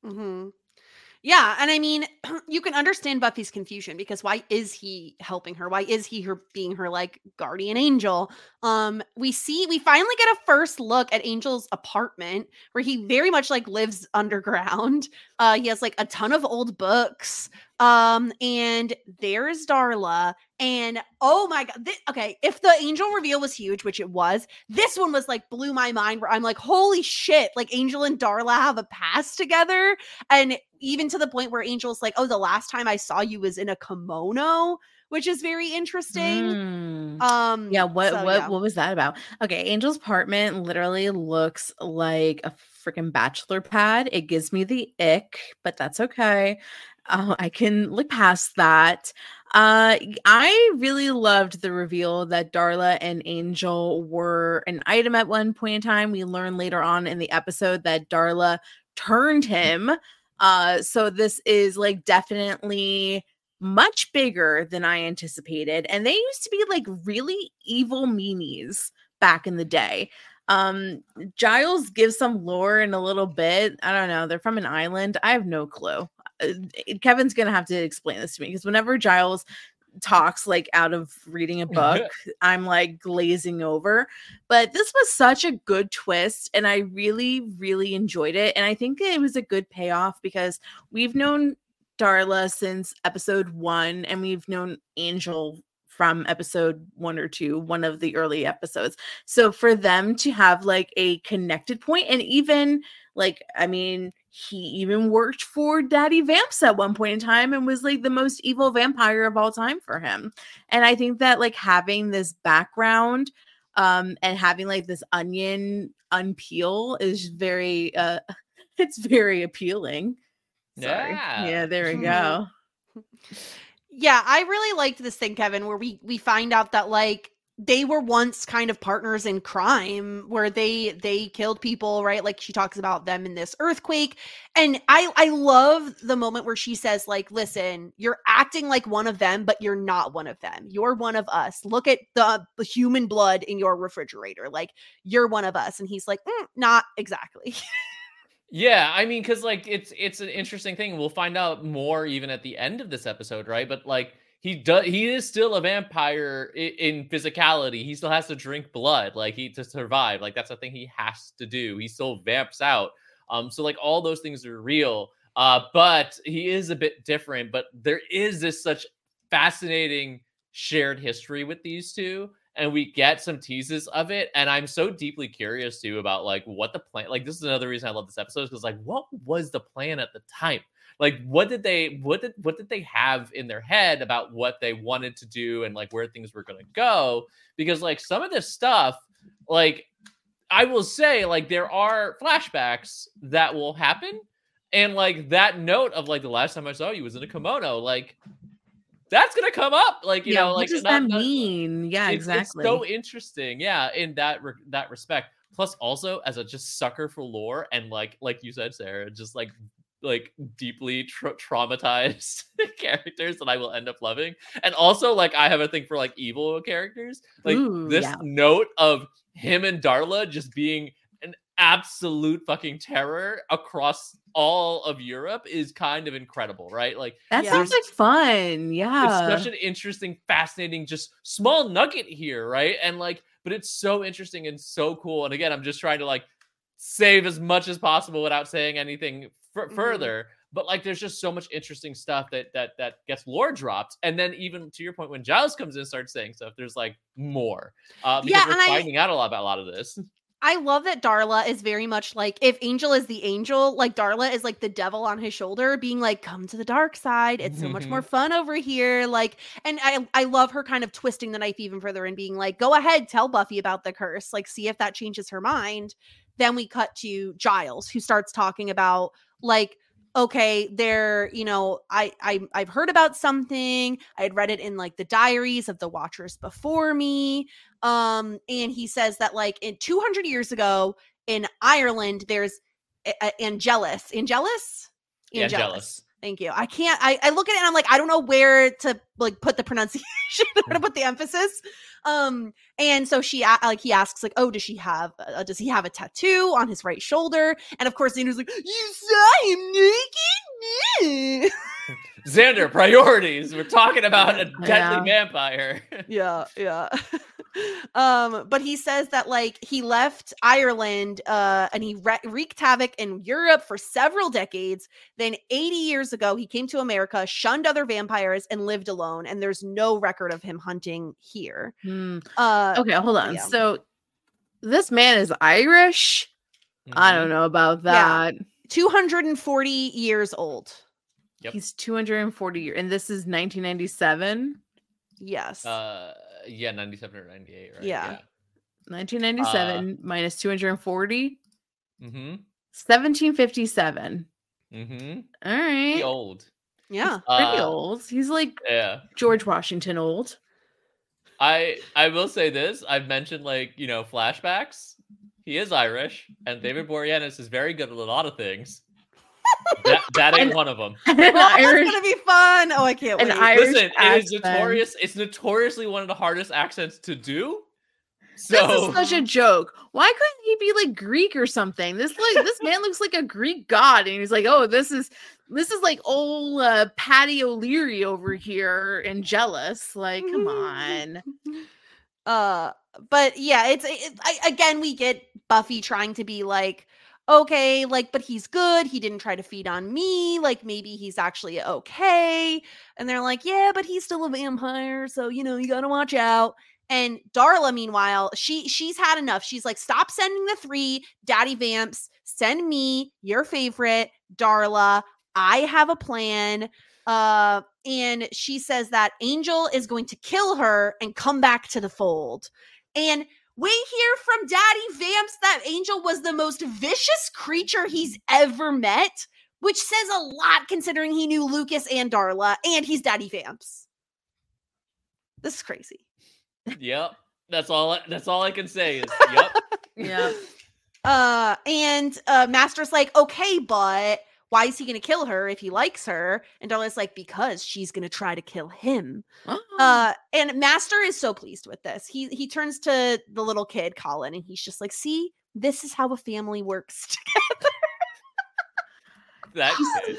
hmm Yeah, and I mean, you can understand Buffy's confusion because why is he helping her? Why is he her being her like guardian angel? Um, we see we finally get a first look at Angel's apartment where he very much like lives underground. Uh, he has like a ton of old books. Um, and there's Darla, and oh my god, thi- okay, if the angel reveal was huge, which it was, this one was like blew my mind. Where I'm like, holy shit, like Angel and Darla have a past together and even to the point where angel's like oh the last time i saw you was in a kimono which is very interesting Mm. um Yeah, what so, what yeah. what was that about? Okay, Angel's apartment literally looks like a freaking bachelor pad. It gives me the ick, but that's okay. Uh, I can look past that. Uh, I really loved the reveal that Darla and Angel were an item at one point in time. We learn later on in the episode that Darla turned him. Uh, so this is like definitely much bigger than I anticipated. And they used to be like really evil meanies back in the day. Um, Giles gives some lore in a little bit. I don't know. They're from an island. I have no clue. Uh, Kevin's gonna have to explain this to me because whenever Giles talks like out of reading a book, I'm like glazing over. But this was such a good twist, and I really, really enjoyed it. And I think it was a good payoff because we've known Darla since episode one, and we've known Angel from episode one or two, one of the early episodes. So for them to have like a connected point, and even like, I mean, he even worked for Daddy Vamps at one point in time and was like the most evil vampire of all time for him. And I think that like having this background um and having like this onion unpeel is very uh it's very appealing. Sorry. Yeah. Yeah, there we go. yeah i really liked this thing kevin where we we find out that like they were once kind of partners in crime where they they killed people right? Like she talks about them in this earthquake. And i i love the moment where she says like listen you're acting like one of them but you're not one of them. You're one of us. Look at the, human blood in your refrigerator. Like you're one of us. And he's like "Mm, not exactly Yeah, I mean, because like it's it's an interesting thing. We'll find out more even at the end of this episode, right? But like he does, he is still a vampire in, in physicality. He still has to drink blood, like he to survive. Like that's a thing he has to do. He still vamps out. Um, so like all those things are real. Uh, but he is a bit different. But there is this such fascinating shared history with these two and we get some teases of it and i'm so deeply curious too about like what the plan like this is another reason i love this episode because like what was the plan at the time? Like what did they what did what did they have in their head about what they wanted to do and like where things were going to go? Because like some of this stuff like i will say like there are flashbacks that will happen and like that note of like the last time i saw you was in a kimono like that's gonna come up like you yeah, know what like does not- that not- mean? Yeah, it's- exactly. It's so interesting, yeah, in that re- that respect. Plus, also as a just sucker for lore and like like you said, Sara, just like like deeply tra- traumatized characters that I will end up loving. And also, like I have a thing for like evil characters. Like Ooh, this yeah. note of him and Darla just being absolute fucking terror across all of Europe is kind of incredible, right? Like that sounds like fun. Yeah. it's such an interesting, fascinating, just small nugget here, right? And like, but it's so interesting and so cool. And again, I'm just trying to like save as much as possible without saying anything f- Mhm. further. But like, there's just so much interesting stuff that that that gets lore dropped, and then even to your point, when Giles comes in and starts saying stuff, there's like more. Uh, because Yeah, we're and I- finding out a lot about a lot of this. I love that Darla is very much like if Angel is the angel, like Darla is like the devil on his shoulder, being like, "Come to the dark side. It's so much more mm-hmm. fun over here." Like, and I I love her kind of twisting the knife even further and being like, "Go ahead, tell Buffy about the curse. Like, see if that changes her mind." Then we cut to Giles, who starts talking about like okay there you know I, I i've heard about something i had read it in like the diaries of the watchers before me um and he says that like in 200 years ago in ireland there's Angelus. angelus angelus. Thank you. I can't. I, I look at it and I'm like, I don't know where to like put the pronunciation, where to put the emphasis. Um, and so she like he asks like, oh, does she have? Uh, does he have a tattoo on his right shoulder? And of course, Xander's like, you saw him naked. Xander, priorities. We're talking about a deadly Yeah. vampire. yeah yeah um but he says that like he left ireland uh and he re- wreaked havoc in europe for several decades then 80 years ago he came to america shunned other vampires and lived alone and there's no record of him hunting here Hmm. uh Okay, hold on. yeah. So this man is Irish. I don't know about Yeah. that. 240 years old Yep. He's 240 years, and this is 1997. yes Uh, yeah, 97 or 98, right? Yeah. 1997 minus 240, Mm-hmm. 1757. Mm-hmm. All right. Pretty old. yeah Pretty Uh, old. He's like Yeah. George Washington old. I I will say this. I've mentioned like, you know, flashbacks. He is Irish, and David Boreanaz is very good at a lot of things. That, that ain't And- one of them. An oh, that's gonna be fun oh i can't An wait Irish Listen, it is notorious. It's notoriously one of the hardest accents to do. This is such a joke. Why couldn't he be like Greek or something? This like this man looks like a Greek god, and he's like, oh, this is this is like old uh, Patty O'Leary over here Angelus. Like, come on. uh but yeah it's it, I, again we get buffy trying to be like okay like but he's good he didn't try to feed on me like maybe he's actually okay. And they're like yeah but he's still a vampire so you know you gotta watch out. And darla meanwhile she she's had enough. She's like stop sending the three daddy vamps. Send me your favorite darla. I have a plan. Uh and she says that angel is going to kill her and come back to the fold. And we hear from daddy vamps that angel was the most vicious creature he's ever met which says a lot considering he knew lucas and darla and he's daddy vamps this is crazy Yep. That's all I- that's all I can say is yep. Yeah. uh and uh master's like okay but why is he gonna kill her if he likes her and darla's like because she's gonna try to kill him Oh. uh and master is so pleased with this he he turns to the little kid colin and he's just like see this is how a family works That kid.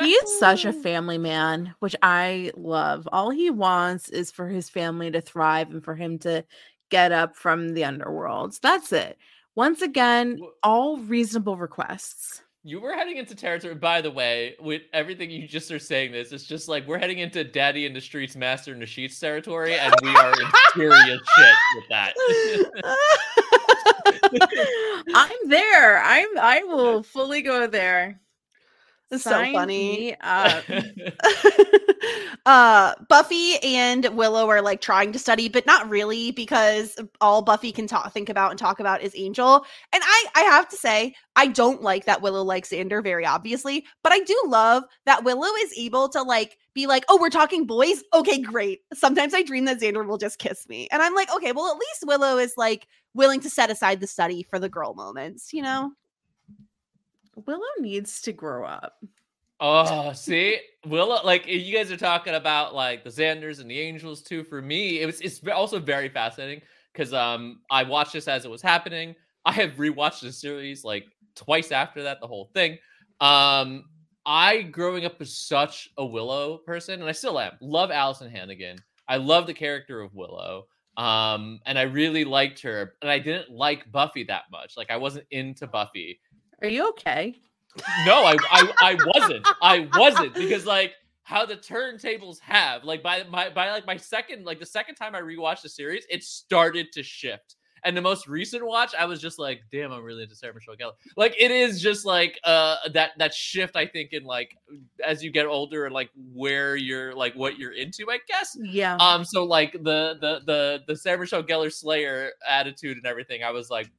he is such a family man, which I love. All he wants is for his family to thrive and for him to get up from the underworld. That's it. Once again, all reasonable requests. You were heading into territory, by the way, with everything you just are saying this, it's just like we're heading into Daddy in the Streets, Master in the Sheets territory, and we are in serious shit with that. I'm there. I'm I will fully go there. It's so funny. uh buffy and willow are like trying to study but not really because all buffy can talk think about and talk about is angel. And i i have to say i don't like that willow likes xander very obviously but i do love that willow is able to like be like oh we're talking boys? Okay great. Sometimes i dream that xander will just kiss me. And i'm like okay well at least willow is like willing to set aside the study for the girl moments you know Willow needs to grow up. oh, see, Willow, like you guys are talking about like the Xanders and the Angels too. For me, it was it's also very fascinating because um I watched this as it was happening. I have rewatched the series like twice after that, the whole thing. Um, I growing up was such a Willow person, and I still am. Love Alyson Hannigan. I love the character of Willow. Um, and I really liked her, and I didn't like Buffy that much. Like I wasn't into Buffy. Are you okay? No, I, I I wasn't. I wasn't because like how the turntables have like by my by like my second like the second time I rewatched the series, it started to shift. And the most recent watch, I was just like, damn, I'm really into Sarah Michelle Gellar. Like it is just like uh that that shift, I think, in like as you get older and like where you're like what you're into, I guess. Yeah. Um, so like the the the the Sarah Michelle Gellar Slayer attitude and everything, I was like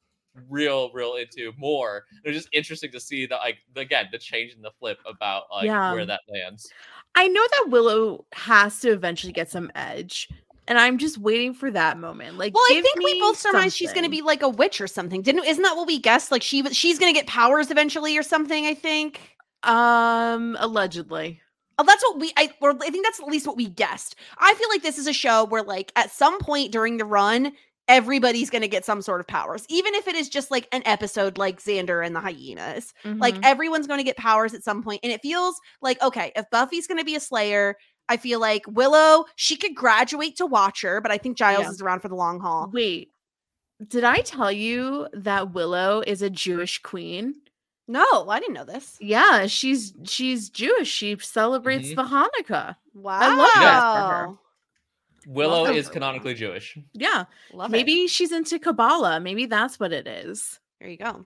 real, real into more. It was just interesting to see that like again the change in the flip about like Yeah. where that lands. I know that Willow has to eventually get some edge, and I'm just waiting for that moment. Like, Well, I give think we me both surmised she's going to be like a witch or something. Didn't isn't that what we guessed? Like she was she's going to get powers eventually or something, I think. Um, allegedly. Oh, that's what we I or I think that's at least what we guessed. I feel like this is a show where like at some point during the run, everybody's going to get some sort of powers, even if it is just like an episode like Xander and the hyenas. Like Mhm. everyone's going to get powers at some point, and it feels like okay, if Buffy's going to be a Slayer, I feel like Willow she could graduate to Watcher, but I think Giles Yeah. is around for the long haul. wait. Did I tell you that Willow is a Jewish queen? No, I didn't know this. Yeah, she's she's Jewish. She celebrates Mhm. the Hanukkah. Wow, I love that for her. Willow Welcome is for canonically Jewish. Yeah, Love it. maybe she's into Kabbalah. Maybe that's what it is. There you go.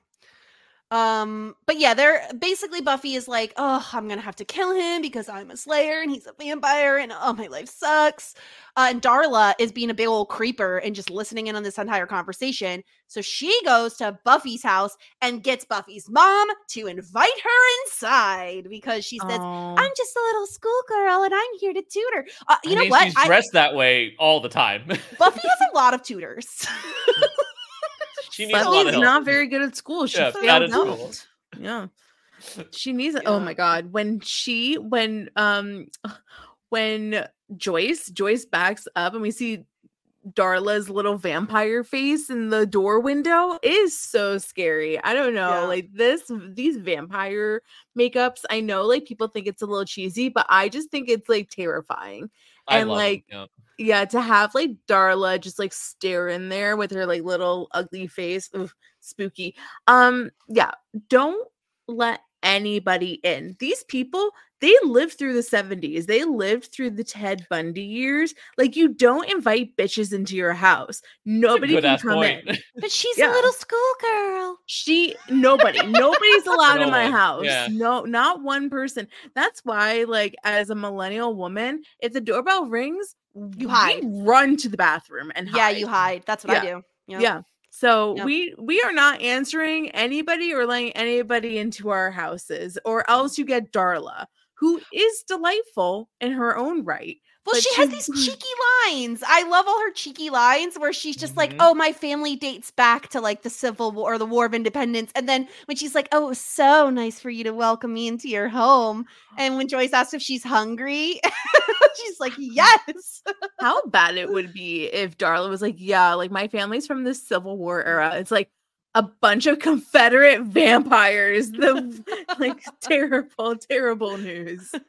Um, but yeah, they're basically Buffy is like, oh, I'm gonna have to kill him because I'm a slayer and he's a vampire, and oh, my life sucks. Uh, and Darla is being a big old creeper and just listening in on this entire conversation. So she goes to Buffy's house and gets Buffy's mom to invite her inside because she says, Aw. I'm just a little schoolgirl and I'm here to tutor. Uh, you I know mean, what? She's I- dressed that way all the time. Buffy has a lot of tutors. she needs a lot of help. not very good at school. She Yeah, failed at school. Yeah. She needs it. Oh my god. When she when um when Joyce Joyce backs up and we see Darla's little vampire face in the door window is so scary. I don't know. Yeah. Like this these vampire makeups, I know like people think it's a little cheesy, but I just think it's like terrifying. I and, like, yeah. Yeah, to have like Darla just like stare in there with her like little ugly face, oof, spooky. Um, yeah, don't let anybody in. These people, they lived through the 70s. They lived through the Ted Bundy years. Like you don't invite bitches into your house. Nobody can come point. in. but she's Yeah. a little schoolgirl. She nobody, nobody's allowed No in my one, house. yeah. No, not one person. That's why, like, as a millennial woman, if the doorbell rings, You we hide. run to the bathroom and Yeah, you hide. That's what I do. Yep. Yeah. So Yep. we we are not answering anybody or letting anybody into our houses, or else you get Darla, who is delightful in her own right. Well, But she has these cheeky lines. I love all her cheeky lines where she's just like, Mhm. "Oh, my family dates back to like the Civil War or the War of Independence." And then when she's like, "Oh, it was so nice for you to welcome me into your home," and when Joyce asks if she's hungry, she's like, "Yes." How bad it would be if Darla was like, "Yeah, like my family's from the Civil War era." It's like a bunch of Confederate vampires. The like terrible, terrible news.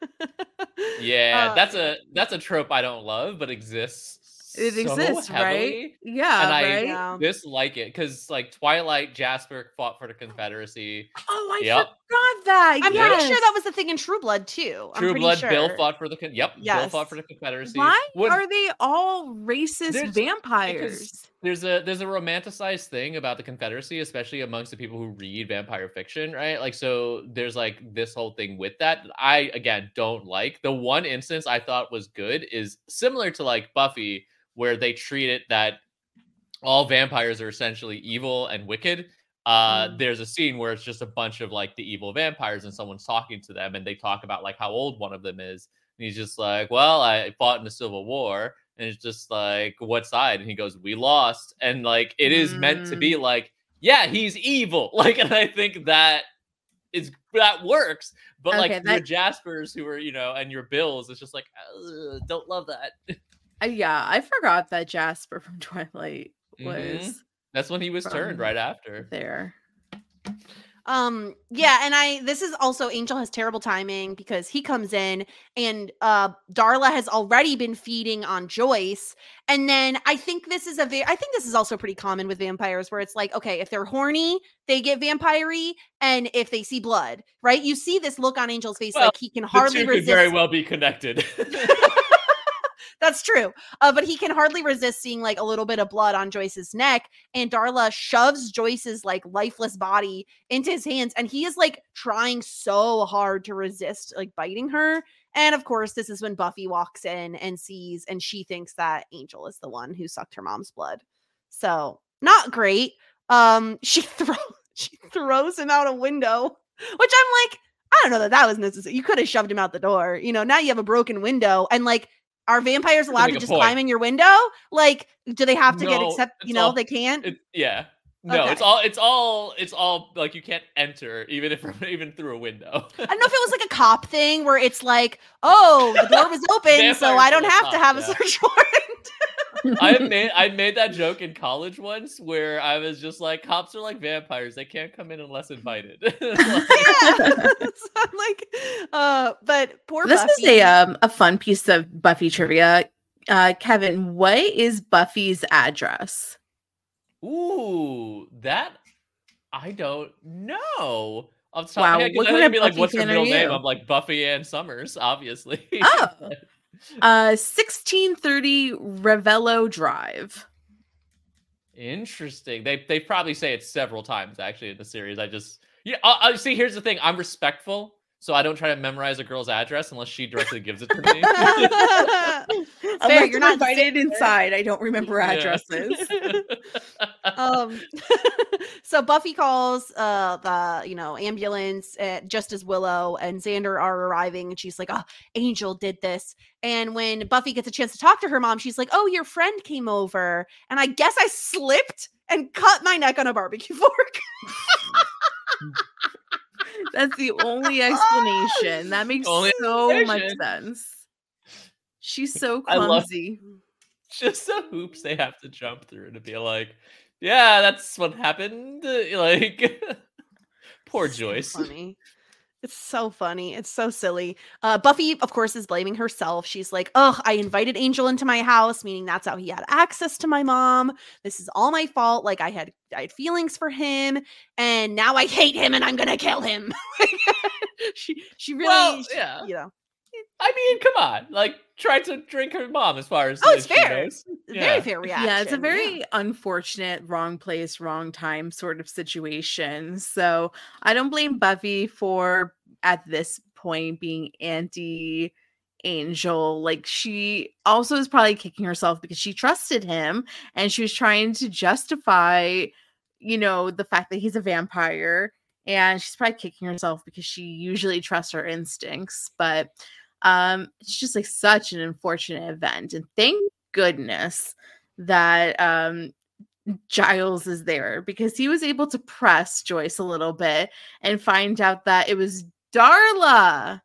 Yeah, Uh, that's a that's a trope I don't love, but exists. It so exists, right? heavily, Yeah, And I right. Yeah. dislike it because like Twilight, Jasper fought for the Confederacy. Oh, I Yep. forgot that. I'm yes. pretty sure that was the thing in True Blood too. I'm True Blood, sure. Bill fought for the con- yep. Bill fought for the Confederacy. Why When- are they all racist There's- vampires? There's a there's a romanticized thing about the Confederacy, especially amongst the people who read vampire fiction, right? Like so there's like this whole thing with that. I again don't like. The one instance I thought was good is similar to like Buffy, where they treat it that all vampires are essentially evil and wicked. Uh, Mm. there's a scene where it's just a bunch of like the evil vampires and someone's talking to them and they talk about like how old one of them is. And he's just like, Well, I fought in the Civil War. And it's just like, What side? And he goes, We lost. And like, it is meant to Mm. be like, Yeah, he's evil. Like, and I think that is that works. But like Okay, your Jaspers who are, you know, and your Bills, it's just like, don't love that. Uh, yeah, I forgot that Jasper from Twilight Mhm. was That's when he was turned right after. there. Um, yeah, and I this is also Angel has terrible timing because he comes in and uh Darla has already been feeding on Joyce. And then I think this is a very I think this is also pretty common with vampires where it's like, okay, if they're horny, they get vampire and if they see blood, right? You see this look on Angel's face Well, like he can The hardly two could resist very well be connected. That's true. Uh, but he can hardly resist seeing like a little bit of blood on Joyce's neck. And Darla shoves Joyce's like lifeless body into his hands. And he is like trying so hard to resist like biting her. And of course, this is when Buffy walks in and sees, and she thinks that Angel is the one who sucked her mom's blood. So not great. Um, she throws she throws him out a window, which I'm like, I don't know that that was necessary. You could have shoved him out the door. You know, now you have a broken window, and like, are vampires allowed to just point. climb in your window? Like, do they have to get No, you know all- they can't? It- yeah. No, Okay. it's all it's all it's all like you can't enter even if even through a window. I don't know if it was like a cop thing where it's like, oh, the door was open, so I don't have to cop, have a search warrant. I have made I made that joke in college once where I was just like cops are like vampires. They can't come in unless invited. Like, yeah. so I'm like, uh, but poor this Buffy. is a um a fun piece of Buffy trivia. Uh, Kevin, what is Buffy's address? Ooh, that I don't know. Off the top Wow, of my head, 'cause what I kind think of be like, Buffy what's her fan are middle name? I'm like Buffy Ann Summers, obviously. Oh. Uh, sixteen thirty Revello Drive. Interesting. They they probably say it several times actually in the series. I just yeah. I, I see. Here's the thing. I'm respectful, so I don't try to memorize a girl's address unless she directly gives it to me. Fair, you're not invited inside. I don't remember Yeah. addresses. um so buffy calls uh the you know ambulance uh, just as willow and xander are arriving and she's like oh angel did this and when buffy gets a chance to talk to her mom she's like oh your friend came over and i guess i slipped and cut my neck on a barbecue fork That's the only explanation. That makes Only so much sense. She's so clumsy. just the hoops they have to jump through to be like, yeah, that's what happened. Like, poor So Joyce. funny. It's so funny. It's so silly. Uh, Buffy, of course, is blaming herself. She's like, "Oh, I invited Angel into my house, meaning that's how he had access to my mom. This is all my fault. Like I had, I had feelings for him, and now I hate him, and I'm gonna kill him." she, she really, Well, she- yeah. you know, I mean, come on. Like, try to drink her mom as far as Oh, it's she fair. knows. very fair reaction. Yeah, it's a very unfortunate, wrong place, wrong time sort of situation. So I don't blame Buffy for at this point being anti angel. Like she also is probably kicking herself because she trusted him and she was trying to justify, you know, the fact that he's a vampire. And she's probably kicking herself because she usually trusts her instincts. But um it's just like such an unfortunate event. And thank goodness that um Giles is there because he was able to press Joyce a little bit and find out that it was Darla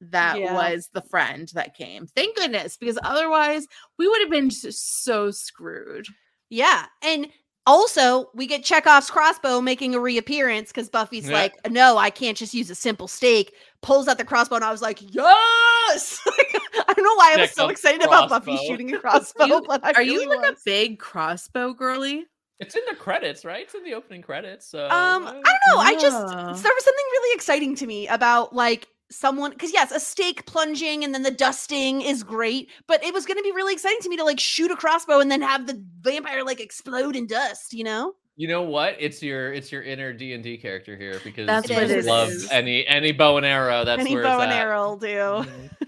that Yeah. was the friend that came. Thank goodness, because otherwise we would have been s- so screwed. Yeah, and also we get Chekhov's crossbow making a reappearance because Buffy's Yeah. like, "No, I can't just use a simple stake." Pulls out the crossbow, and I was like, "Yes!" I don't know why I was so Chekhov's excited about Buffy shooting a crossbow. You- but I Are you really like a big crossbow girly? It's in the credits, right? It's in the opening credits. So Um, I don't know. I just there was something really exciting to me about like someone because yes, a stake plunging and then the dusting is great, but it was going to be really exciting to me to like shoot a crossbow and then have the vampire like explode in dust. You know? You know what? It's your it's your inner D and D character here because That's you what just it love is. any any bow and arrow. That's Any where bow it's and at. arrow will do. Mhm.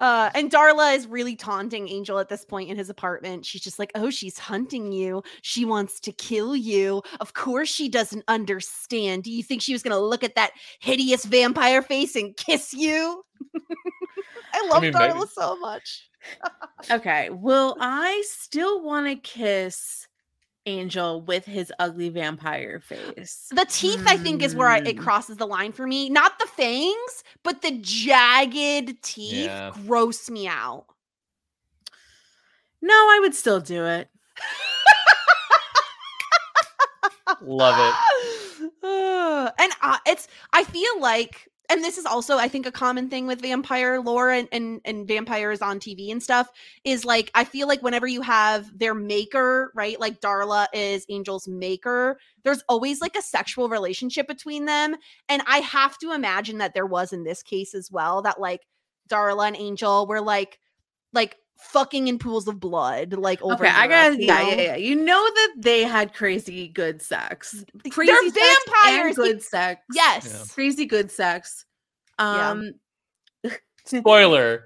Uh, and Darla is really taunting Angel at this point in his apartment. She's just like, "Oh, she's hunting you. She wants to kill you. Of course, she doesn't understand. Do you think she was going to look at that hideous vampire face and kiss you?" I love mean, Darla maybe. so much. Okay. Will I still want to kiss Angel with his ugly vampire face? The teeth, I think, is where I, it Hmm. crosses the line for me. Not the fangs, but the jagged teeth Yeah. gross me out. No, I would still do it. Love it. And uh, it's I feel like and this is also I think a common thing with vampire lore and, and and vampires on TV and stuff is like I feel like whenever you have their maker, right? Like Darla is Angel's maker, there's always like a sexual relationship between them and I have to imagine that there was in this case as well that like Darla and Angel were like like fucking in pools of blood like over okay, I Europe, got you yeah, yeah, yeah. You know that they had crazy good sex. Crazy They're sex vampires. they- good sex. Yes. Crazy good sex. Yeah. Um Spoiler.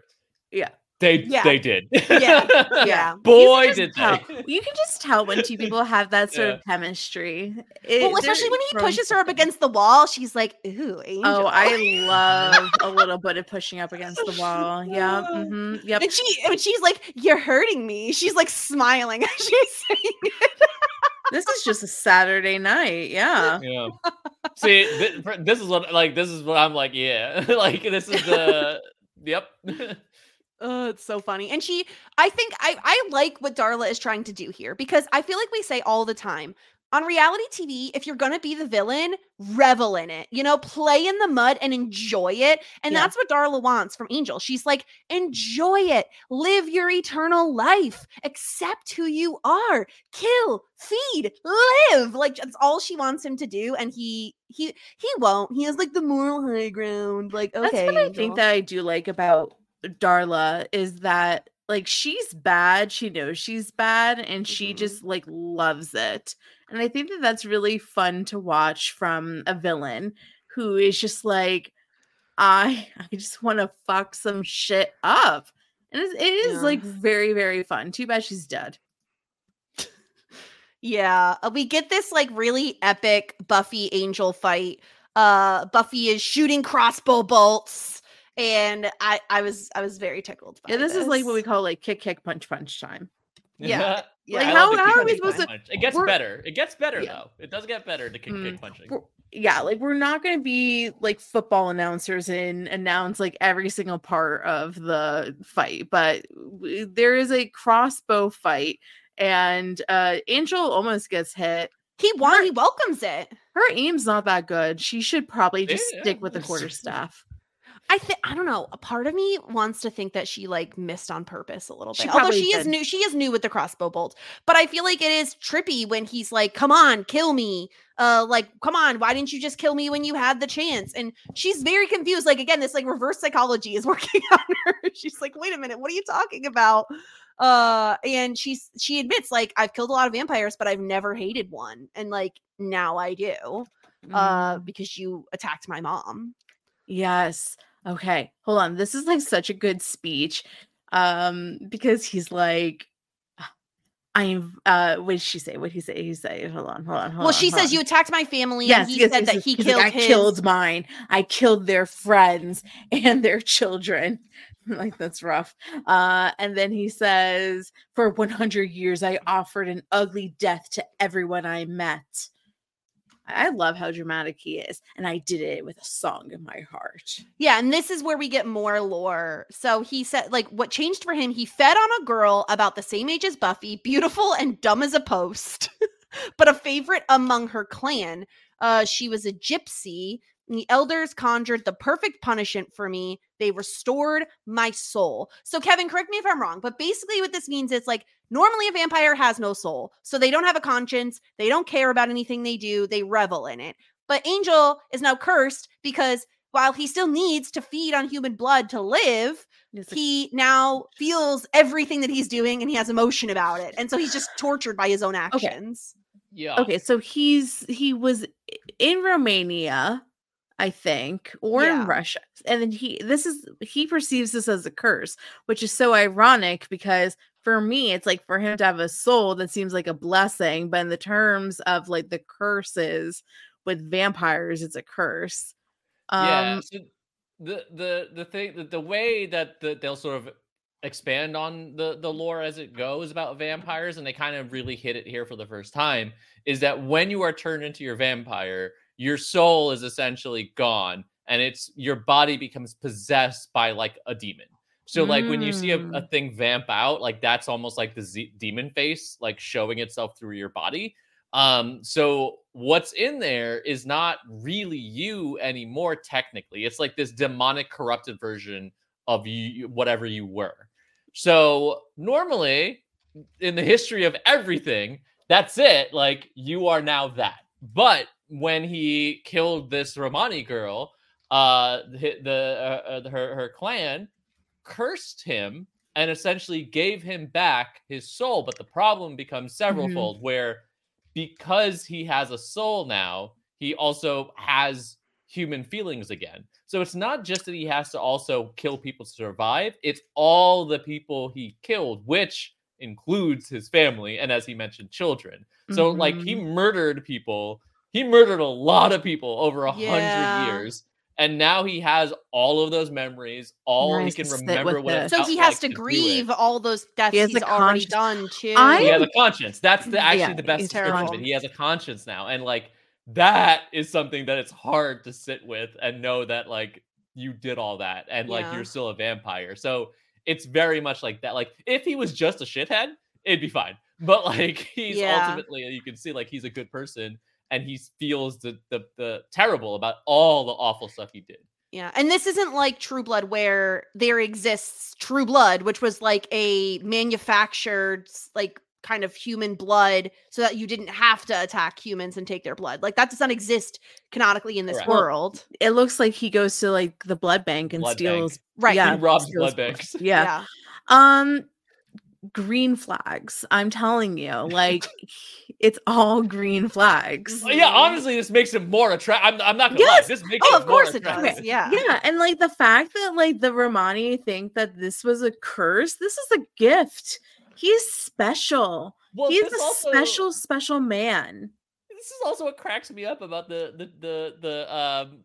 Yeah. They Yeah. they did. Yeah. Yeah. Boy, did just tell- they. You can just tell when two people have that sort Yeah. of chemistry. Well, especially when he from pushes her up against the wall, she's like, "Ooh, angel." Oh, I love a little bit of pushing up against the wall. Yeah. hmm Yep. and she and she's like, "You're hurting me." She's like smiling as she's saying it. this is just a Saturday night. Yeah. Yeah. See, th- this is what like this is what I'm like. Yeah, like this is the yep. Oh, it's so funny. And she, I think I, I like what Darla is trying to do here because I feel like we say all the time on reality TV, if you're going to be the villain, revel in it, you know, play in the mud and enjoy it. And Yeah. that's what Darla wants from Angel. She's like, enjoy it, live your eternal life, accept who you are, kill, feed, live. Like that's all she wants him to do. And he, he, he won't. He has like the moral high ground. Like, okay. That's what I Angel. think that I do like about Darla is that like she's bad, she knows she's bad, and she Mhm. just like loves it. And I think that that's really fun to watch from a villain who is just like, I I just want to fuck some shit up. And it is Yeah. like very very fun. Too bad she's dead. Yeah, uh, we get this like really epic Buffy Angel fight. Uh Buffy is shooting crossbow bolts and I I was I was very tickled by Yeah, this, is like what we call like kick kick punch punch time. Yeah, yeah. Like, I how- how are we supposed to- punch. It gets we're- better. It gets better Yeah. though. It does get better to kick Mm, kick punching. we're- yeah, like we're not going to be like football announcers and announce like every single part of the fight, but w- there is a crossbow fight, and uh Angel almost gets hit. He won, Her- he welcomes it. Her aim's not that good. She should probably just Yeah, stick with the it's- quarterstaff. I think I don't know. A part of me wants to think that she like missed on purpose a little She bit. Although probably she is new, she is new with the crossbow bolt. But I feel like it is trippy when he's like, "Come on, kill me." Uh, like, come on, why didn't you just kill me when you had the chance? And she's very confused. Like again, this like reverse psychology is working on her. she's like, "Wait a minute, what are you talking about?" Uh, and she's she admits like I've killed a lot of vampires, but I've never hated one, and like now I do. Uh, Mm. because you attacked my mom. Yes. Okay. Hold on. This is like such a good speech. Um, because he's like, I'm uh what did she say? What did he say? He say, hold on, hold on, hold well, on. she says on. you attacked my family, Yes, and he yes, said yes, that he killed like, I his. killed mine. I killed their friends and their children. like that's rough. Uh, and then he says, For 100 years, I offered an ugly death to everyone I met. I love how dramatic he is, and I did it with a song in my heart. Yeah, and this is where we get more lore. So he said, like, what changed for him? He fed on a girl about the same age as Buffy, beautiful and dumb as a post, but a favorite among her clan. Uh, she was a gypsy. And the elders conjured the perfect punishment for me. They restored my soul. So, Kevin, correct me if I'm wrong, but basically, what this means is like normally a vampire has no soul. So they don't have a conscience. They don't care about anything they do. They revel in it. But Angel is now cursed because while he still needs to feed on human blood to live, It's he now feels everything that he's doing and he has emotion about it. And so he's just tortured by his own actions. Okay. Yeah. okay, so he's he was in Romania, I think, or Yeah. in Russia. And then he this is he perceives this as a curse, which is so ironic because for me it's like for him to have a soul that seems like a blessing, but in the terms of like the curses with vampires, it's a curse. Um yeah. So the the the thing the, the way that the, they'll sort of expand on the the lore as it goes about vampires and they kind of really hit it here for the first time is that when you are turned into your vampire your soul is essentially gone and it's your body becomes possessed by like a demon so like when you see a, a Mm. thing vamp out like that's almost like the Z- demon face like showing itself through your body. Um so what's in there is not really you anymore technically. It's like this demonic corrupted version of you whatever you were. So normally in the history of everything that's it like you are now that. But when he killed this romani girl uh the, the uh, uh, her her clan cursed him and essentially gave him back his soul. But the problem becomes several fold where because he has a soul now he also has human feelings again. So it's not just that he has to also kill people to survive it's all the people he killed which includes his family and as he mentioned children. So like he mhm. murdered people. He murdered a lot of people over a hundred Yeah. years And now he has all of those memories. All Nice he can remember what it so he has like to do it. grieve all those deaths He has he's a already conscience. done too. I- He has a conscience. That's the actually Yeah, the best he's description terrible. He has a conscience now, and like that is something that it's hard to sit with and know that like you did all that and like Yeah. you're still a vampire. So it's very much like that. Like if he was just a shithead, it'd be fine. But like he's Yeah. ultimately you can see like he's a good person and he feels the, the the terrible about all the awful stuff he did. Yeah, and this isn't like True Blood where there exists True Blood, which was like a manufactured like kind of human blood so that you didn't have to attack humans and take their blood. Like that does not exist canonically in this Correct. Well, world. It looks like he goes to like the blood bank and Blood steals. bank. Right. Yeah, he robs steals blood banks. Yeah. yeah. Um, green flags. I'm telling you, like it's all green flags. Oh, yeah, Mhm. honestly, this makes him more attractive. I'm, I'm not gonna lie. Yes. This makes Oh, him of more course it does. Yeah. Yeah, and like the fact that like the Romani think that this was a curse, this is a gift. He's special. Well, He's a also- special, special man. this is also what cracks me up about the the the the um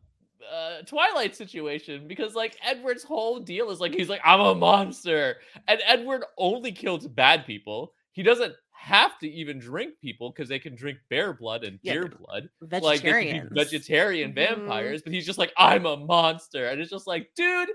uh Twilight situation because like Edward's whole deal is like he's like I'm a monster and Edward only kills bad people. He doesn't have to even drink people because they can drink bear blood and Yeah, deer blood. Like they Vegetarian. can be vegetarian Mhm. vampires, but he's just like I'm a monster and it's just like dude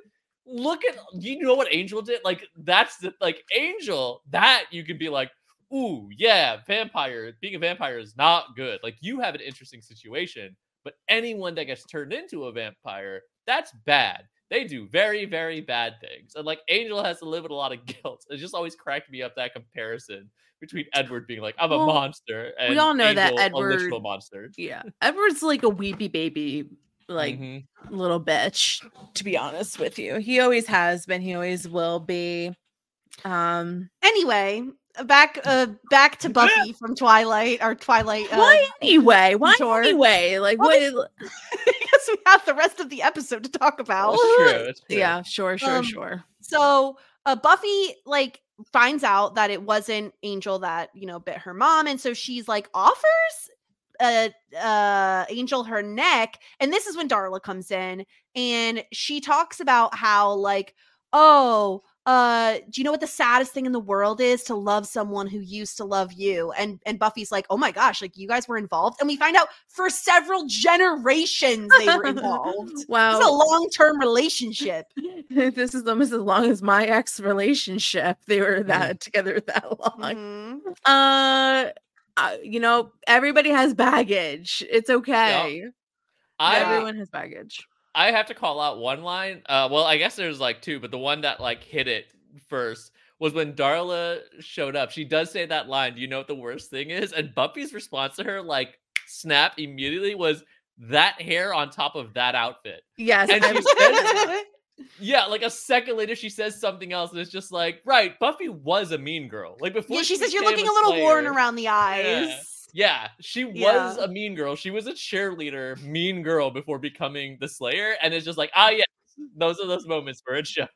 look at you know what Angel did? Like that's the like Angel that you can be like ooh, yeah, vampire, being a vampire is not good. Like you have an interesting situation, but anyone that gets turned into a vampire, that's bad. They do very, very bad things. And like Angel has to live with a lot of guilt. It just always cracked me up that comparison between Edward being like, I'm a monster, and we all know that Angel, a literal Edward- monster. Yeah. Edward's like a weepy baby, like Mhm. little bitch, to be honest with you. He always has been, he always will be. Um Anyway, back uh back to Buffy from Twilight or Twilight uh, why anyway? Why Sure. anyway? Like Well, what because we have the rest of the episode to talk about. It's true. It's true. yeah, sure, sure, Um, sure. So uh, Buffy like finds out that it wasn't Angel that you know bit her mom, and so she's like offers uh uh Angel her neck, and this is when Darla comes in, and she talks about how like oh uh do you know what the saddest thing in the world is to love someone who used to love you and and buffy's like oh my gosh like you guys were involved and we find out for several generations they were involved Wow. it's a long-term relationship this is almost as long as my ex relationship. They were that together that long. Mhm. Uh, uh, you know, everybody has baggage. It's okay. I Everyone has baggage. I have to call out one line. Uh, well, I guess there's like two, but the one that like hit it first was when Darla showed up. She does say that line. Do you know what the worst thing is? And Buffy's response to her, like, snap immediately was that hair on top of that outfit. Yes, And she says, yeah, like a second later, she says something else, and it's just like, right, Buffy was a mean girl. Like before, yeah she says you're looking a little worn around the eyes yeah, she was Yeah. a mean girl. She was a cheerleader, mean girl before becoming the Slayer, and it's just like, ah, yeah, those are those moments where it shows.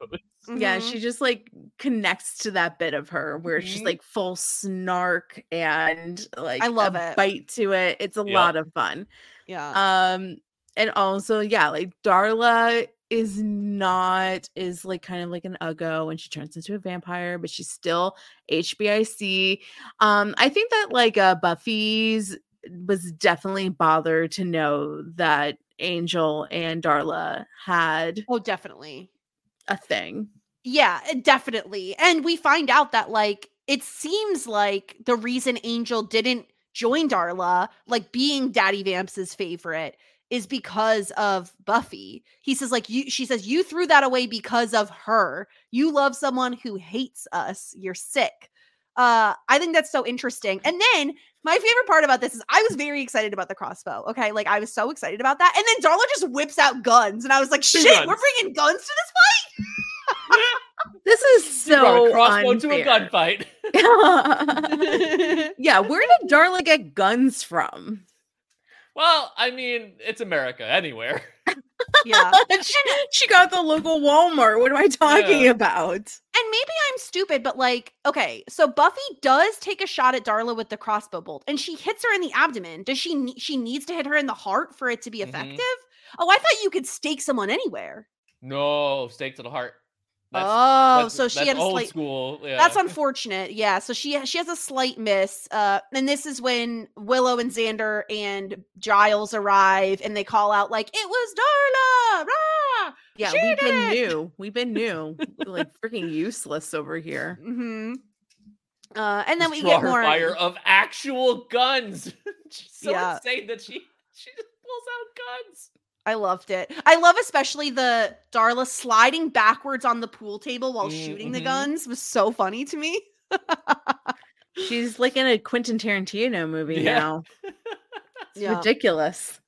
yeah, Mhm. she just like connects to that bit of her where it's just Mhm. like full snark and like I love a it. bite to it. It's a Yep. lot of fun. yeah Um, and also, yeah, like Darla is not is like kind of like an uggo when she turns into a vampire, but she's still HBIC. Um, I think that like uh Buffy's was definitely bothered to know that Angel and Darla had oh definitely a thing. Yeah, definitely. And we find out that like it seems like the reason Angel didn't join Darla, like being Daddy Vamps's favorite, is because of Buffy. He says like you she says you threw that away because of her. You love someone who hates us. You're sick. Uh I think that's so interesting. And then my favorite part about this is I was very excited about the crossbow. Okay, like I was so excited about that. And then Darla just whips out guns and I was like, Two "Shit, guns. we're bringing guns to this fight. This is so a crossbow to a gunfight. yeah, where did Darla get guns from? Well, I mean, it's America anywhere. yeah. she, she got the local Walmart. What am I talking Yeah. about? And maybe I'm stupid, but like, okay, so Buffy does take a shot at Darla with the crossbow bolt, and she hits her in the abdomen. Does she? ne- She needs to hit her in the heart for it to be Mhm. effective. Oh, I thought you could stake someone anywhere. No, stake to the heart. That's, oh, that's- so she that's had a old slight. school. Yeah. That's unfortunate. Yeah. So she she has a slight miss. Uh, and this is when Willow and Xander and Giles arrive, and they call out like, "It was Darla!" Rah! Yeah, She we've been it! new. We've been new. like freaking useless over here. Mm-hmm. Uh, and then we Draw get more. fire of actual guns. She's so Yeah. insane that she she just pulls out guns. I loved it. I love especially the Darla sliding backwards on the pool table while shooting the Mhm. guns was so funny to me. She's like in a Quentin Tarantino movie Yeah. now. It's Yeah. ridiculous.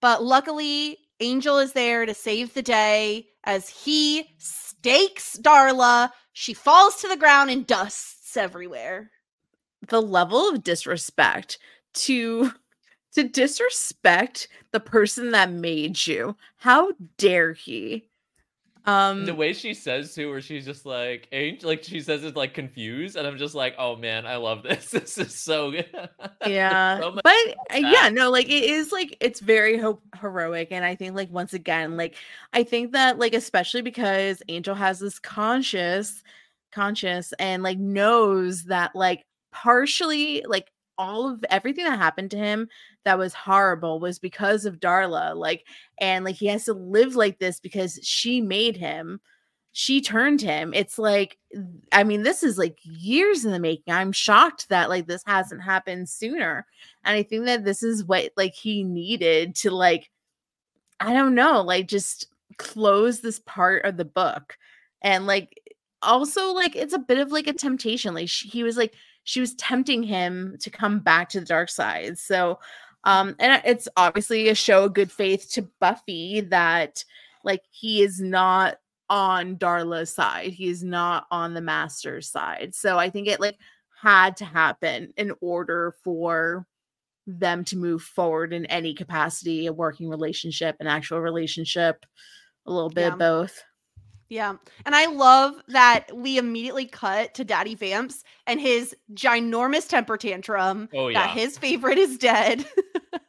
But luckily, Angel is there to save the day as he stakes Darla. She falls to the ground and dusts everywhere. The level of disrespect to to disrespect the person that made you. How dare he? Um the way she says to her, she's just like angel like she says it like confused, and I'm just like, oh man, I love this. This is so good. yeah So but uh, yeah no like it is like it's very ho- heroic and i think like once again like i think that like especially because angel has this conscious conscious and like knows that like partially like all of everything that happened to him that was horrible was because of darla like and like he has to live like this because she made him. She turned him. It's like i mean this is like years in the making. I'm shocked that like this hasn't happened sooner and i think that this is what like he needed to like i don't know like just close this part of the book and like also like it's a bit of like a temptation like she, he was like she was tempting him to come back to the dark side so um and it's obviously a show of good faith to buffy that like he is not on Darla's side. He is not on the master's side. So I think it like had to happen in order for them to move forward in any capacity, a working relationship, an actual relationship, a little bit Yeah. of both. Yeah. And I love that we immediately cut to Daddy Vamps and his ginormous temper tantrum Oh that his favorite is dead.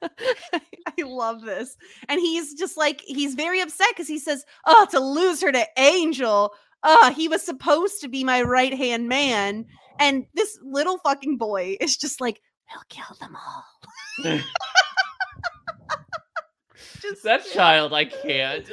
I love this. And he's just like, he's very upset because he says, Oh, to lose her to Angel. Uh, he was supposed to be my right hand man. And this little fucking boy is just like, We'll kill them all. Just that child, I can't.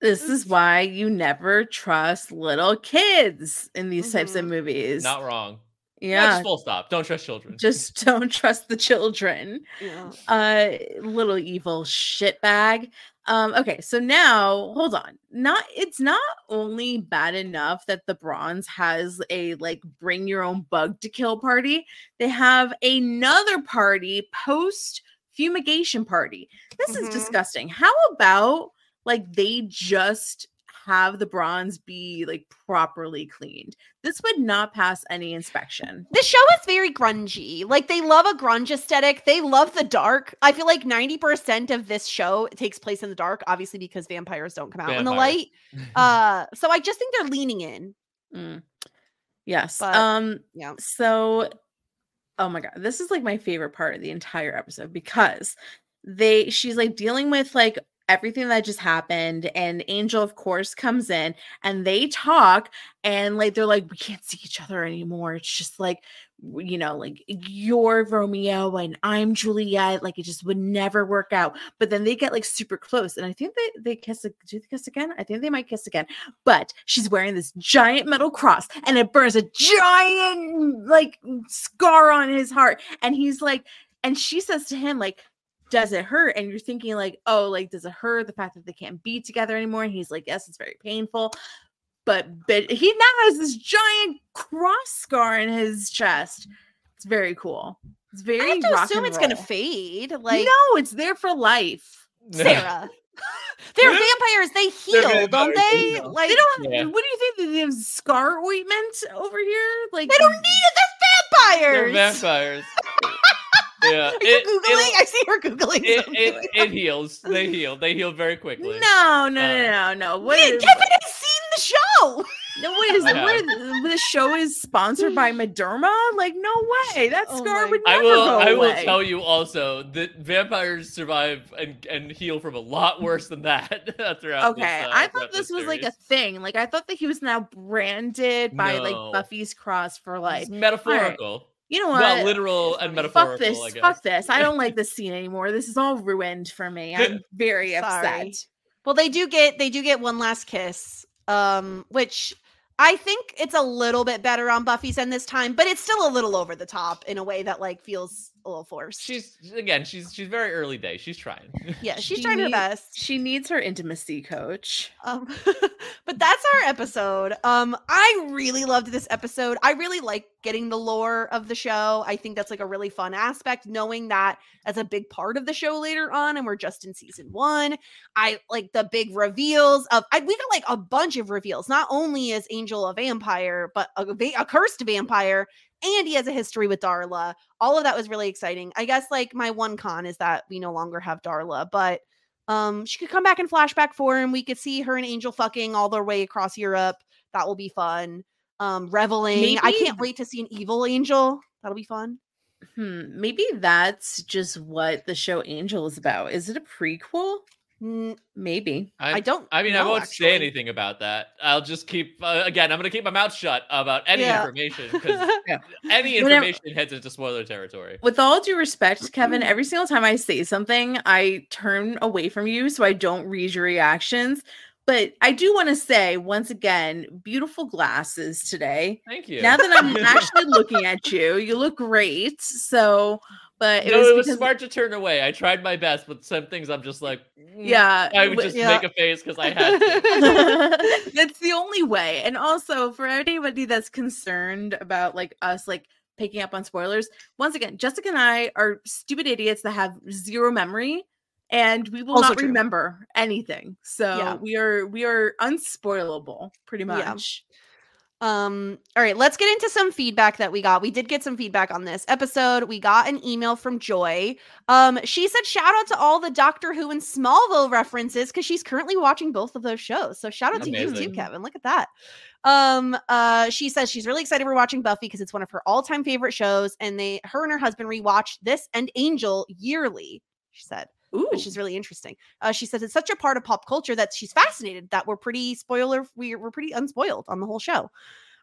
This is why you never trust little kids in these types of Mhm. movies. Not wrong. Yeah. Just full stop. Don't trust children. Just don't trust the children. Yeah. uh little evil shitbag um okay so now hold on not it's not only bad enough that the bronze has a like bring your own bug to kill party they have another party post fumigation party this Mhm. is disgusting how about like they just have the bronze be like properly cleaned this would not pass any inspection The show is very grungy. Like they love a grunge aesthetic. They love the dark. I feel like 90% of this show takes place in the dark, obviously because vampires don't come out in the light. Uh so I just think they're leaning in. Mm. yes But- um Yeah. So, oh my god, this is like my favorite part of the entire episode because they she's like dealing with like everything that just happened and Angel of course comes in and they talk and like they're like we can't see each other anymore. It's just like you know, like you're Romeo and I'm Juliet. Like it just would never work out. But then they get like super close, and I think they they kiss. Do they kiss again? I think they might kiss again. But she's wearing this giant metal cross, and it burns a giant like scar on his heart. And he's like, and she says to him like. Does it hurt? And you're thinking like, oh, like does it hurt the fact that they can't be together anymore? And he's like, yes, it's very painful but but he now has this giant cross scar in his chest. It's very cool. It's very. I have to rock assume and it's gonna fade. Like no, it's there for life. Sara. They're vampires. They heal, don't they they? Like They don't. Yeah. What do you think? They have scar ointment over here. Like they don't need it. They're vampires. They're vampires. vampires. yeah. Are you it- googling? it'll- I see her googling. It, it, it heals. They heal. They heal very quickly. No, no, no, Uh, no, no. What Yeah, is- Kevin has seen the show. No, wait, is it Yeah. where the, the show is sponsored by Mederma? Like, no way. That Oh scar my would I never will. go I will away. tell you also that vampires survive and, and heal from a lot worse than that. throughout this, Okay, uh, I thought this was like a thing. Like, I thought that he was now branded by No. like Buffy's cross for like, It's metaphorical. You know what? Well, literal and metaphorical. Fuck this. I guess. Fuck this. I don't like this scene anymore. This is all ruined for me. I'm very upset. Well, they do get they do get one last kiss, um, which I think it's a little bit better on Buffy's end this time, but it's still a little over the top in a way that like feels a little forced. She's again. She's she's very early day. She's trying. yeah, she's She trying her best. She needs her intimacy coach. Um, but that's our episode. Um, I really loved this episode. I really like getting the lore of the show. I think that's like a really fun aspect, knowing that as a big part of the show later on, and we're just in season one. I like the big reveals of. I, we got like a bunch of reveals. Not only is Angel a vampire, but a, a cursed vampire, and he has a history with Darla. All of that was really exciting. I guess like my one con is that we no longer have Darla, but um, she could come back in flashback form. We could see her and Angel fucking all their way across Europe. That will be fun. Um, reveling. I can't wait to see an evil angel. That'll be fun. Hmm. Maybe that's just what the show Angel is about. Is it a prequel? N- Maybe. I, don't. I mean, I won't actually. say anything about that. I'll just keep uh, again. I'm going to keep my mouth shut about any Yeah. information because Yeah. any Whenever- information heads into spoiler territory. With all due respect, Kevin, every single time I say something, I turn away from you so I don't read your reactions. But I do want to say once again, beautiful glasses today. Thank you. Now that I'm actually looking at you, you look great. So, but it no, was it was because smart to turn away. I tried my best, but some things I'm just like, mm, yeah, I would just yeah. make a face because I had to. that's the only way. And also for anybody that's concerned about like us like picking up on spoilers, once again, Jessica and I are stupid idiots that have zero memory and we will Also not true. remember anything. So Yeah. we are we are unspoilable pretty Yeah. Um, all right, let's get into some feedback that we got. We did get some feedback on this episode. We got an email from Joy. Um, she said, shout out to all the Doctor Who and Smallville references because she's currently watching both of those shows. So shout out to you too, Kevin. Look at that. Um, uh, she says she's really excited we're watching Buffy because it's one of her all-time favorite shows, and they her and her husband rewatch this and Angel yearly. She said Ooh. which is really interesting. Uh, she says it's such a part of pop culture that she's fascinated that we're pretty spoiler we're, we're pretty unspoiled on the whole show.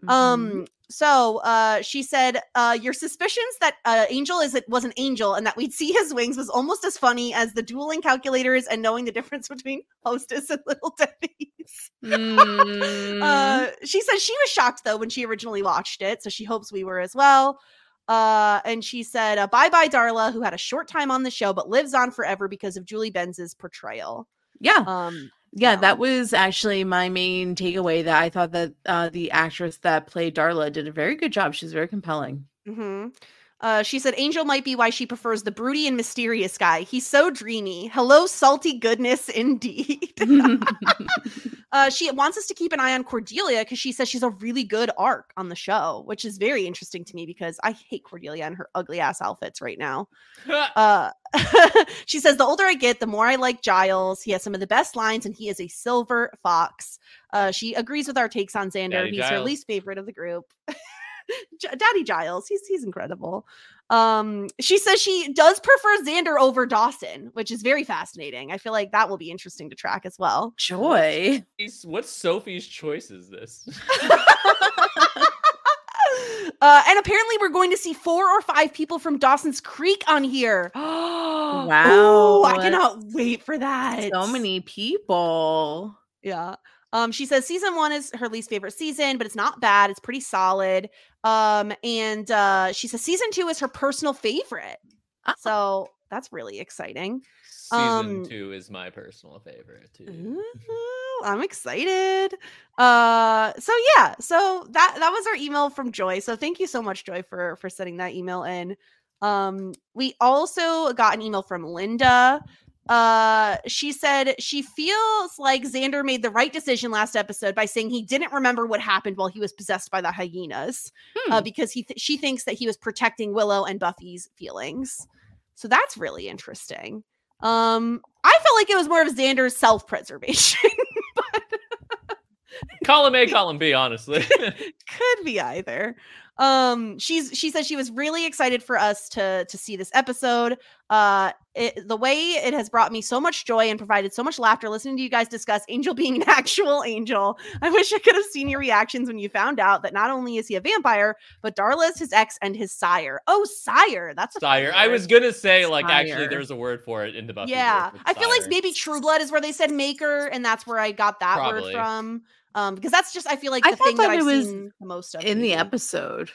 Mhm. Um, so uh, she said uh, your suspicions that uh, Angel is it was an angel and that we'd see his wings was almost as funny as the dueling calculators and knowing the difference between Hostess and Little Debbie's. Mm. Uh, she says she was shocked though when she originally watched it, so she hopes we were as well. Uh, and she said, uh, "Bye bye, Darla, who had a short time on the show but lives on forever because of Julie Benz's portrayal." yeah. Um, Yeah, that was actually my main takeaway. That I thought that uh, the actress that played Darla did a very good job. She's very compelling. mhm. Uh, she said, "Angel might be why she prefers the broody and mysterious guy. He's so dreamy. Hello, salty goodness, indeed." Uh, she wants us to keep an eye on Cordelia because she says she's a really good arc on the show, which is very interesting to me because I hate Cordelia and her ugly ass outfits right now. Uh, she says the older I get, the more I like Giles. He has some of the best lines, and he is a silver fox. Uh, she agrees with our takes on Xander. Daddy he's her least favorite of the group. Daddy Giles, he's he's incredible. Um, she says she does prefer Xander over Dawson, which is very fascinating. I feel like that will be interesting to track as well. Joy. What Sophie's choice is this? Uh, and apparently, we're going to see four or five people from Dawson's Creek on here. wow! Wow. I cannot wait for that. So many people. Yeah. Um, she says season one is her least favorite season, but it's not bad. It's pretty solid. Um, and uh, she says season two is her personal favorite. Ah. So that's really exciting. Season Um, two is my personal favorite too. I'm excited. Uh, so yeah, so that that was our email from Joy. So thank you so much, Joy, for for sending that email in. Um, we also got an email from Linda. Uh, she said she feels like Xander made the right decision last episode by saying he didn't remember what happened while he was possessed by the hyenas, uh, Hmm. because he th- she thinks that he was protecting Willow and Buffy's feelings. So that's really interesting. Um, I felt like it was more of Xander's self-preservation. but column A, column B, honestly. could be either um she's she says she was really excited for us to to see this episode uh it, the way it has brought me so much joy and provided so much laughter listening to you guys discuss angel being an actual angel. I wish i could have seen your reactions when you found out that not only is he a vampire but darla is his ex and his sire. Oh sire. That's a Sire. I was gonna say, like, actually, there's a word for it in the Buffy. yeah. verse, i it's feel like maybe true blood is where they said maker and that's where i got that word from. Um because that's just i feel like I the thought thing that that it i've was seen the most of in the episode.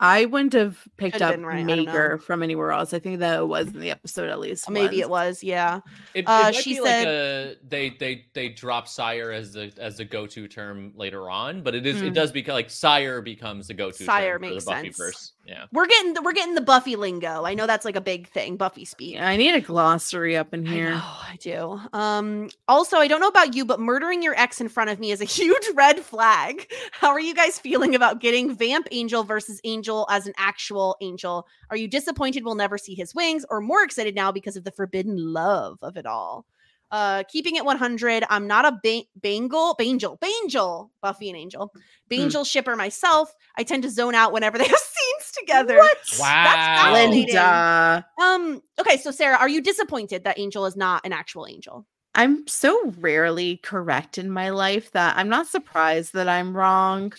I wouldn't have picked Could've up been right, I don't know. Maker from anywhere else. I think that it was in the episode at least. maybe it was yeah It, it Uh, might she be like a they they they drop sire as the as the go to term later on, but it is it Mm. does become like sire becomes the go to Sire term for makes the Buffy sense. Verse. Yeah, we're getting the, we're getting the buffy lingo i know that's like a big thing buffy speak Yeah, I need a glossary up in I here. know, I do. Um, also, I don't know about you, but murdering your ex in front of me is a huge red flag. How are you guys feeling about getting Vamp Angel versus Angel as an actual angel? Are you disappointed we'll never see his wings, or more excited now because of the forbidden love of it all? Uh, keeping it 100, I'm not a ba- Bangle, Bangel, Bangel, Buffy and Angel, Bangel shipper myself. I tend to zone out whenever they have scenes together. What? Wow. fascinating. Linda. Um, okay, so Sara, are you disappointed that Angel is not an actual angel? I'm so rarely correct in my life that I'm not surprised that I'm wrong.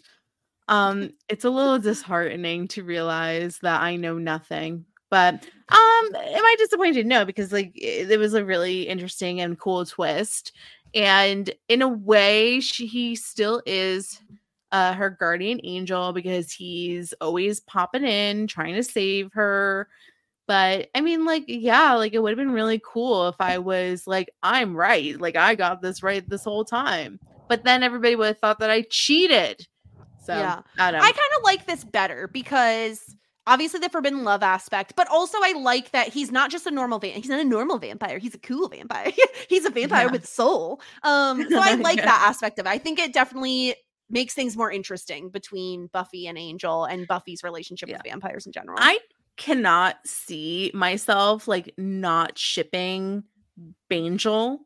Um, it's a little disheartening to realize that I know nothing. But um, am I disappointed? No, because like it, it was a really interesting and cool twist. And in a way, she he still is uh her guardian angel because he's always popping in, trying to save her. But I mean, like, yeah, like it would have been really cool if I was like, I'm right. Like, I got this right this whole time. But then everybody would have thought that I cheated. So, Yeah. I I kind of like this better because obviously the forbidden love aspect, but also I like that he's not just a normal van. He's not a normal vampire. He's a cool vampire. he's a vampire Yeah. with soul. Um, so I like Yeah. that aspect of it. I think it definitely makes things more interesting between Buffy and Angel and Buffy's relationship with vampires in general. I cannot see myself like not shipping Bangel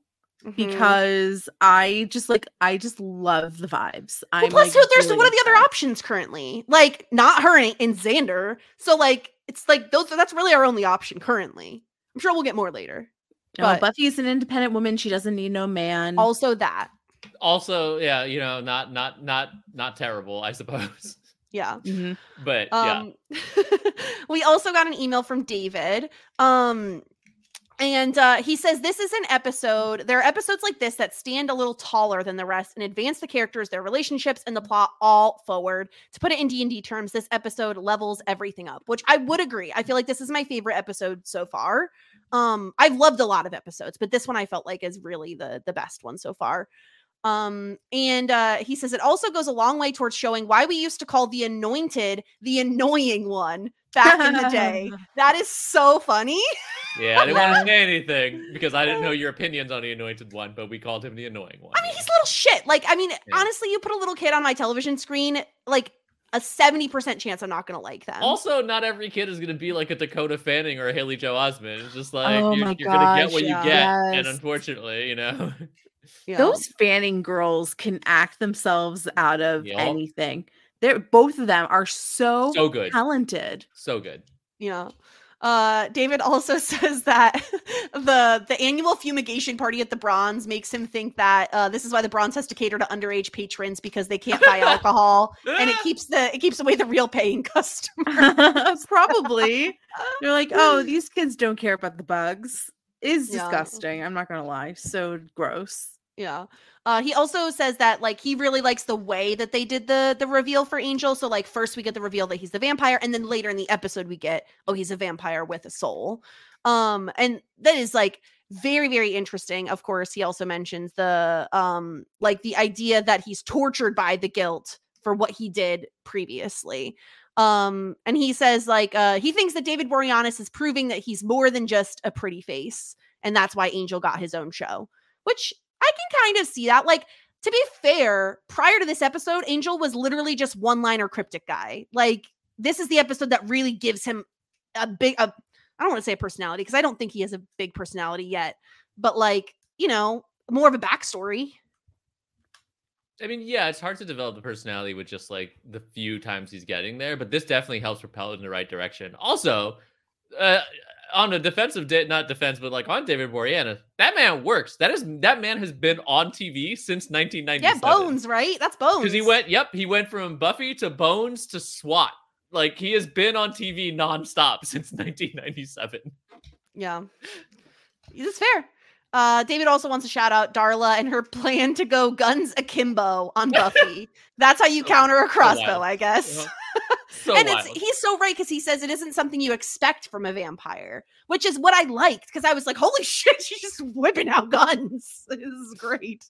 Mhm. because I just like I just love the vibes. Well, I'm plus, like, who there's really what are the other options currently? Like not her and, and Xander. So like it's like those. That's really our only option currently. I'm sure we'll get more later. No, but- Buffy's an independent woman. She doesn't need no man. Also that. Also, yeah, you know, not not not not terrible, I suppose. Yeah. Mhm. But yeah, Um we also got an email from David. Um and uh, he says this is an episode. There are episodes like this that stand a little taller than the rest and advance the characters, their relationships, and the plot all forward. To put it in D and D terms, this episode levels everything up, which I would agree. I feel like this is my favorite episode so far. Um, I've loved a lot of episodes, but this one I felt like is really the the best one so far. Um, and uh, he says it also goes a long way towards showing why we used to call the anointed the annoying one back in the day. That is so funny. yeah, I didn't want to say anything because I didn't know your opinions on the anointed one, but we called him the annoying one. I mean, he's a little shit. Like, I mean, honestly, you put a little kid on my television screen, like a 70% chance I'm not gonna like them. Also, not every kid is gonna be like a Dakota Fanning or a Haley Joel Osment. It's just like Oh you're, you're gonna get what gosh, you yeah. get, and unfortunately, you know, you know? Those fanning girls can act themselves out of Yup. anything. They're both of them are so, so good, talented. so good. Yeah. Uh, David also says that the the annual fumigation party at the Bronze makes him think that uh, this is why the Bronze has to cater to underage patrons because they can't buy alcohol, and it keeps the it keeps away the real paying customers. Probably. They're like, oh, these kids don't care about the bugs. Is Yeah. disgusting. I'm not gonna lie. So gross. Yeah. Uh, he also says that like he really likes the way that they did the the reveal for Angel. So like first we get the reveal that he's the vampire, and then later in the episode we get oh he's a vampire with a soul. Um, and that is like very very interesting. Of course, he also mentions the um like the idea that he's tortured by the guilt for what he did previously. Um, and he says like uh he thinks that David Boreanaz is proving that he's more than just a pretty face, and that's why Angel got his own show, which I can kind of see that. Like, to be fair, prior to this episode, Angel was literally just one liner cryptic guy. Like, this is the episode that really gives him a big, a, I don't want to say a personality because I don't think he has a big personality yet, but like, you know, more of a backstory. I mean, yeah, it's hard to develop a personality with just like the few times he's getting there, but this definitely helps propel it in the right direction. Also, uh, on a defensive, de- not defense, but like on David Boreanaz, that man works. That is that man has been on TV since 1997. Yeah, Bones, right? That's Bones. Because he went, yep, he went from Buffy to Bones to SWAT. Like he has been on TV nonstop since 1997. Yeah. This is fair. Uh, David also wants to shout out Darla and her plan to go guns akimbo on Buffy. That's how you counter a crossbow. I guess. So and wild. it's he's so right because he says it isn't something you expect from a vampire, which is what I liked because I was like, holy shit, she's just whipping out guns. This is great.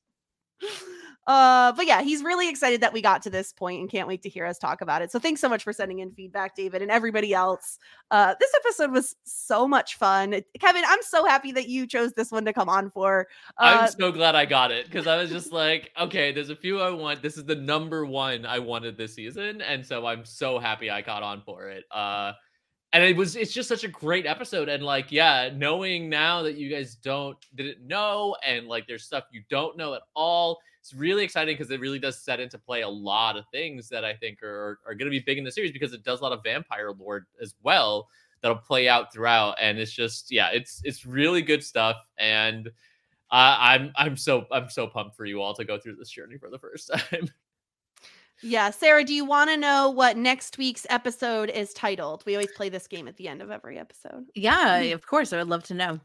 Uh, but yeah, he's really excited that we got to this point and can't wait to hear us talk about it. So thanks so much for sending in feedback, David, and everybody else. Uh, this episode was so much fun. Kevin, I'm so happy that you chose this one to come on for. Uh, I'm so glad I got it because I was just like, okay, there's a few I want. This is the number one I wanted this season, and so I'm so happy I got on for it. Uh, and it was it's just such a great episode, and like, yeah, knowing now that you guys don't didn't know, and like there's stuff you don't know at all. It's really exciting because it really does set into play a lot of things that I think are are going to be big in the series because it does a lot of vampire lore as well that'll play out throughout and it's just yeah it's it's really good stuff and uh, i'm i'm so i'm so pumped for you all to go through this journey for the first time yeah, Sara, do you want to know what next week's episode is titled? We always play this game at the end of every episode. Yeah, of course. I would love to know.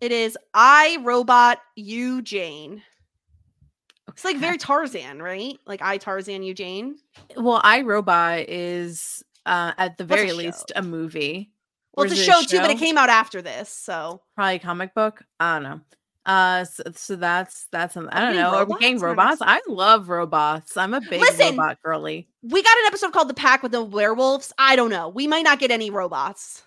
It is I Robot You Jane. It's like very Tarzan, right? Like I Tarzan you Jane. Well, I Robot is uh, at the What's a very show? least a movie. Well, it's a show, too, but it came out after this, so probably a comic book. I don't know. Uh, so, so that's that's. I don't know. Are we robots getting robots? I love robots. I'm a big Listen, robot girly. we got an episode called The Pack with the Werewolves. I don't know. We might not get any robots.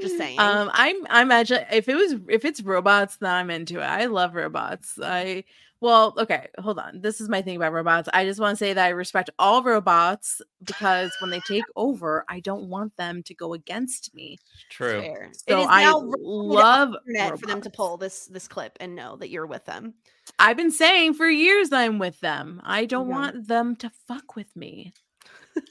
Just saying. Um, I'm I imagine if it was if it's robots, then I'm into it. I love robots. I well, okay, hold on. This is my thing about robots. I just want to say that I respect all robots because when they take over, I don't want them to go against me. true Fair. So I love internet for them to pull this this clip and know that you're with them. I've been saying for years I'm with them. I don't Yeah. want them to fuck with me.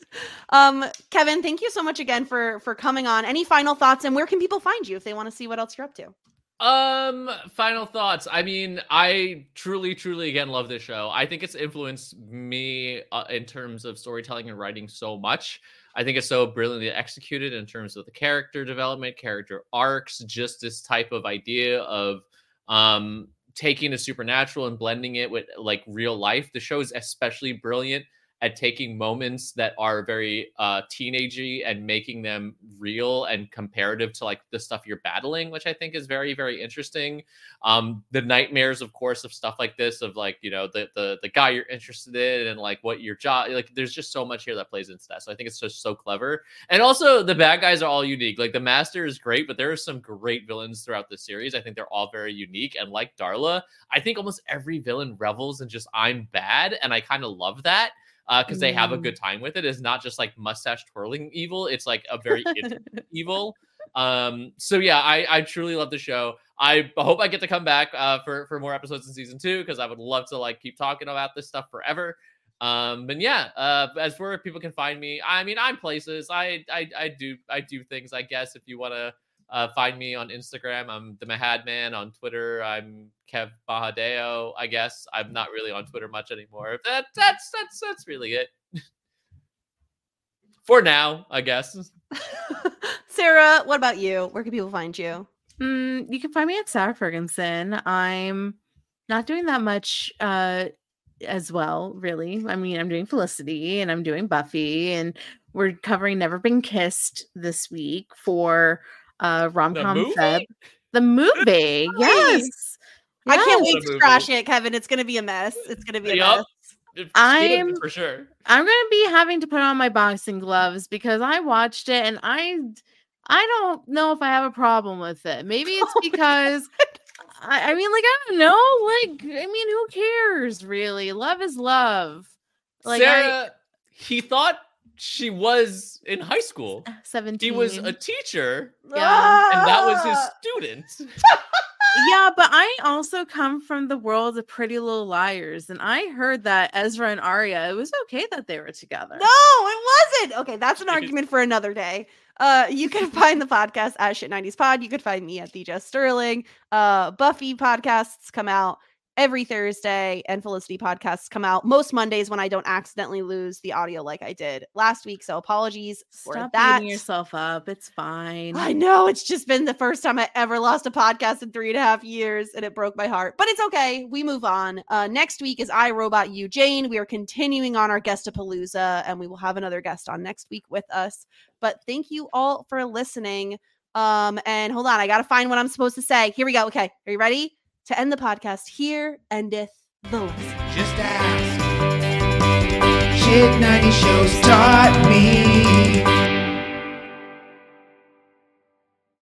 Um, Kevin, thank you so much again for for coming on. Any final thoughts and where can people find you if they want to see what else you're up to? Um, final thoughts. I mean, I truly, truly again love this show. I think it's influenced me uh, in terms of storytelling and writing so much. I think it's so brilliantly executed in terms of the character development, character arcs, just this type of idea of um taking the supernatural and blending it with like real life. The show is especially brilliant at taking moments that are very uh teenagey and making them real and comparative to like the stuff you're battling which i think is very very interesting. Um the nightmares of course of stuff like this of like you know the the, the guy you're interested in and like what your job like there's just so much here that plays into that. So i think it's just so clever. And also the bad guys are all unique. Like the master is great but there are some great villains throughout the series. I think they're all very unique. And like darla i think almost every villain revels in just i'm bad and i kind of love that because they have a Mm. good time with it. It's not just like mustache twirling evil. It's like a very evil. Um, so yeah, I, I truly love the show. I hope I get to come back uh, for for more episodes in season two because I would love to like keep talking about this stuff forever. Um, but yeah, uh, as for people can find me, I mean, I'm places. I I, I do I do things. I guess if you want to uh, find me on Instagram, I'm the Mahad Man. On Twitter, I'm Kev Mahadeo. I guess I'm not really on Twitter much anymore. That that's that's that's really it. For now, I guess. Sara, what about you? Where can people find you? Mm, you can find me at Sara Fergenson. I'm not doing that much uh as well, really. I mean, I'm doing Felicity and I'm doing Buffy, and we're covering Never Been Kissed this week for uh Romcom movie? Feb. The movie, yes. I can't wait to movie. trash it, Kevin. It's gonna be a mess. It's gonna be a Yup. mess. It's I'm- for sure. I'm gonna be having to put on my boxing gloves because I watched it and I I don't know if I have a problem with it. Maybe it's because I, I mean, like, I don't know. Like, I mean, who cares really? Love is love. Like I he thought she was in high school. 17. He was a teacher, Yeah. and that was Ah! his student. yeah, but I also come from the world of Pretty Little Liars, and I heard that Ezra and Aria, it was okay that they were together. No, it wasn't. Okay, that's an argument for another day. Uh, you can find the podcast at Shit 90s Pod. You could find me at the Jess Sterling. Uh, Buffy podcasts come out every Thursday, and Felicity podcasts come out most Mondays when I don't accidentally lose the audio like I did last week. So apologies for Stop that. beating yourself up. It's fine. I know it's just been the first time I ever lost a podcast in three and a half years, and it broke my heart. But it's okay. We move on. Uh, next week is I Robot You Jane. We are continuing on our guestapalooza, and we will have another guest on next week with us. But thank you all for listening. Um, and hold on, I gotta find what I'm supposed to say. Here we go. Okay, are you ready to end the podcast, here endeth the list. Just ask. Shit 90 shows taught me.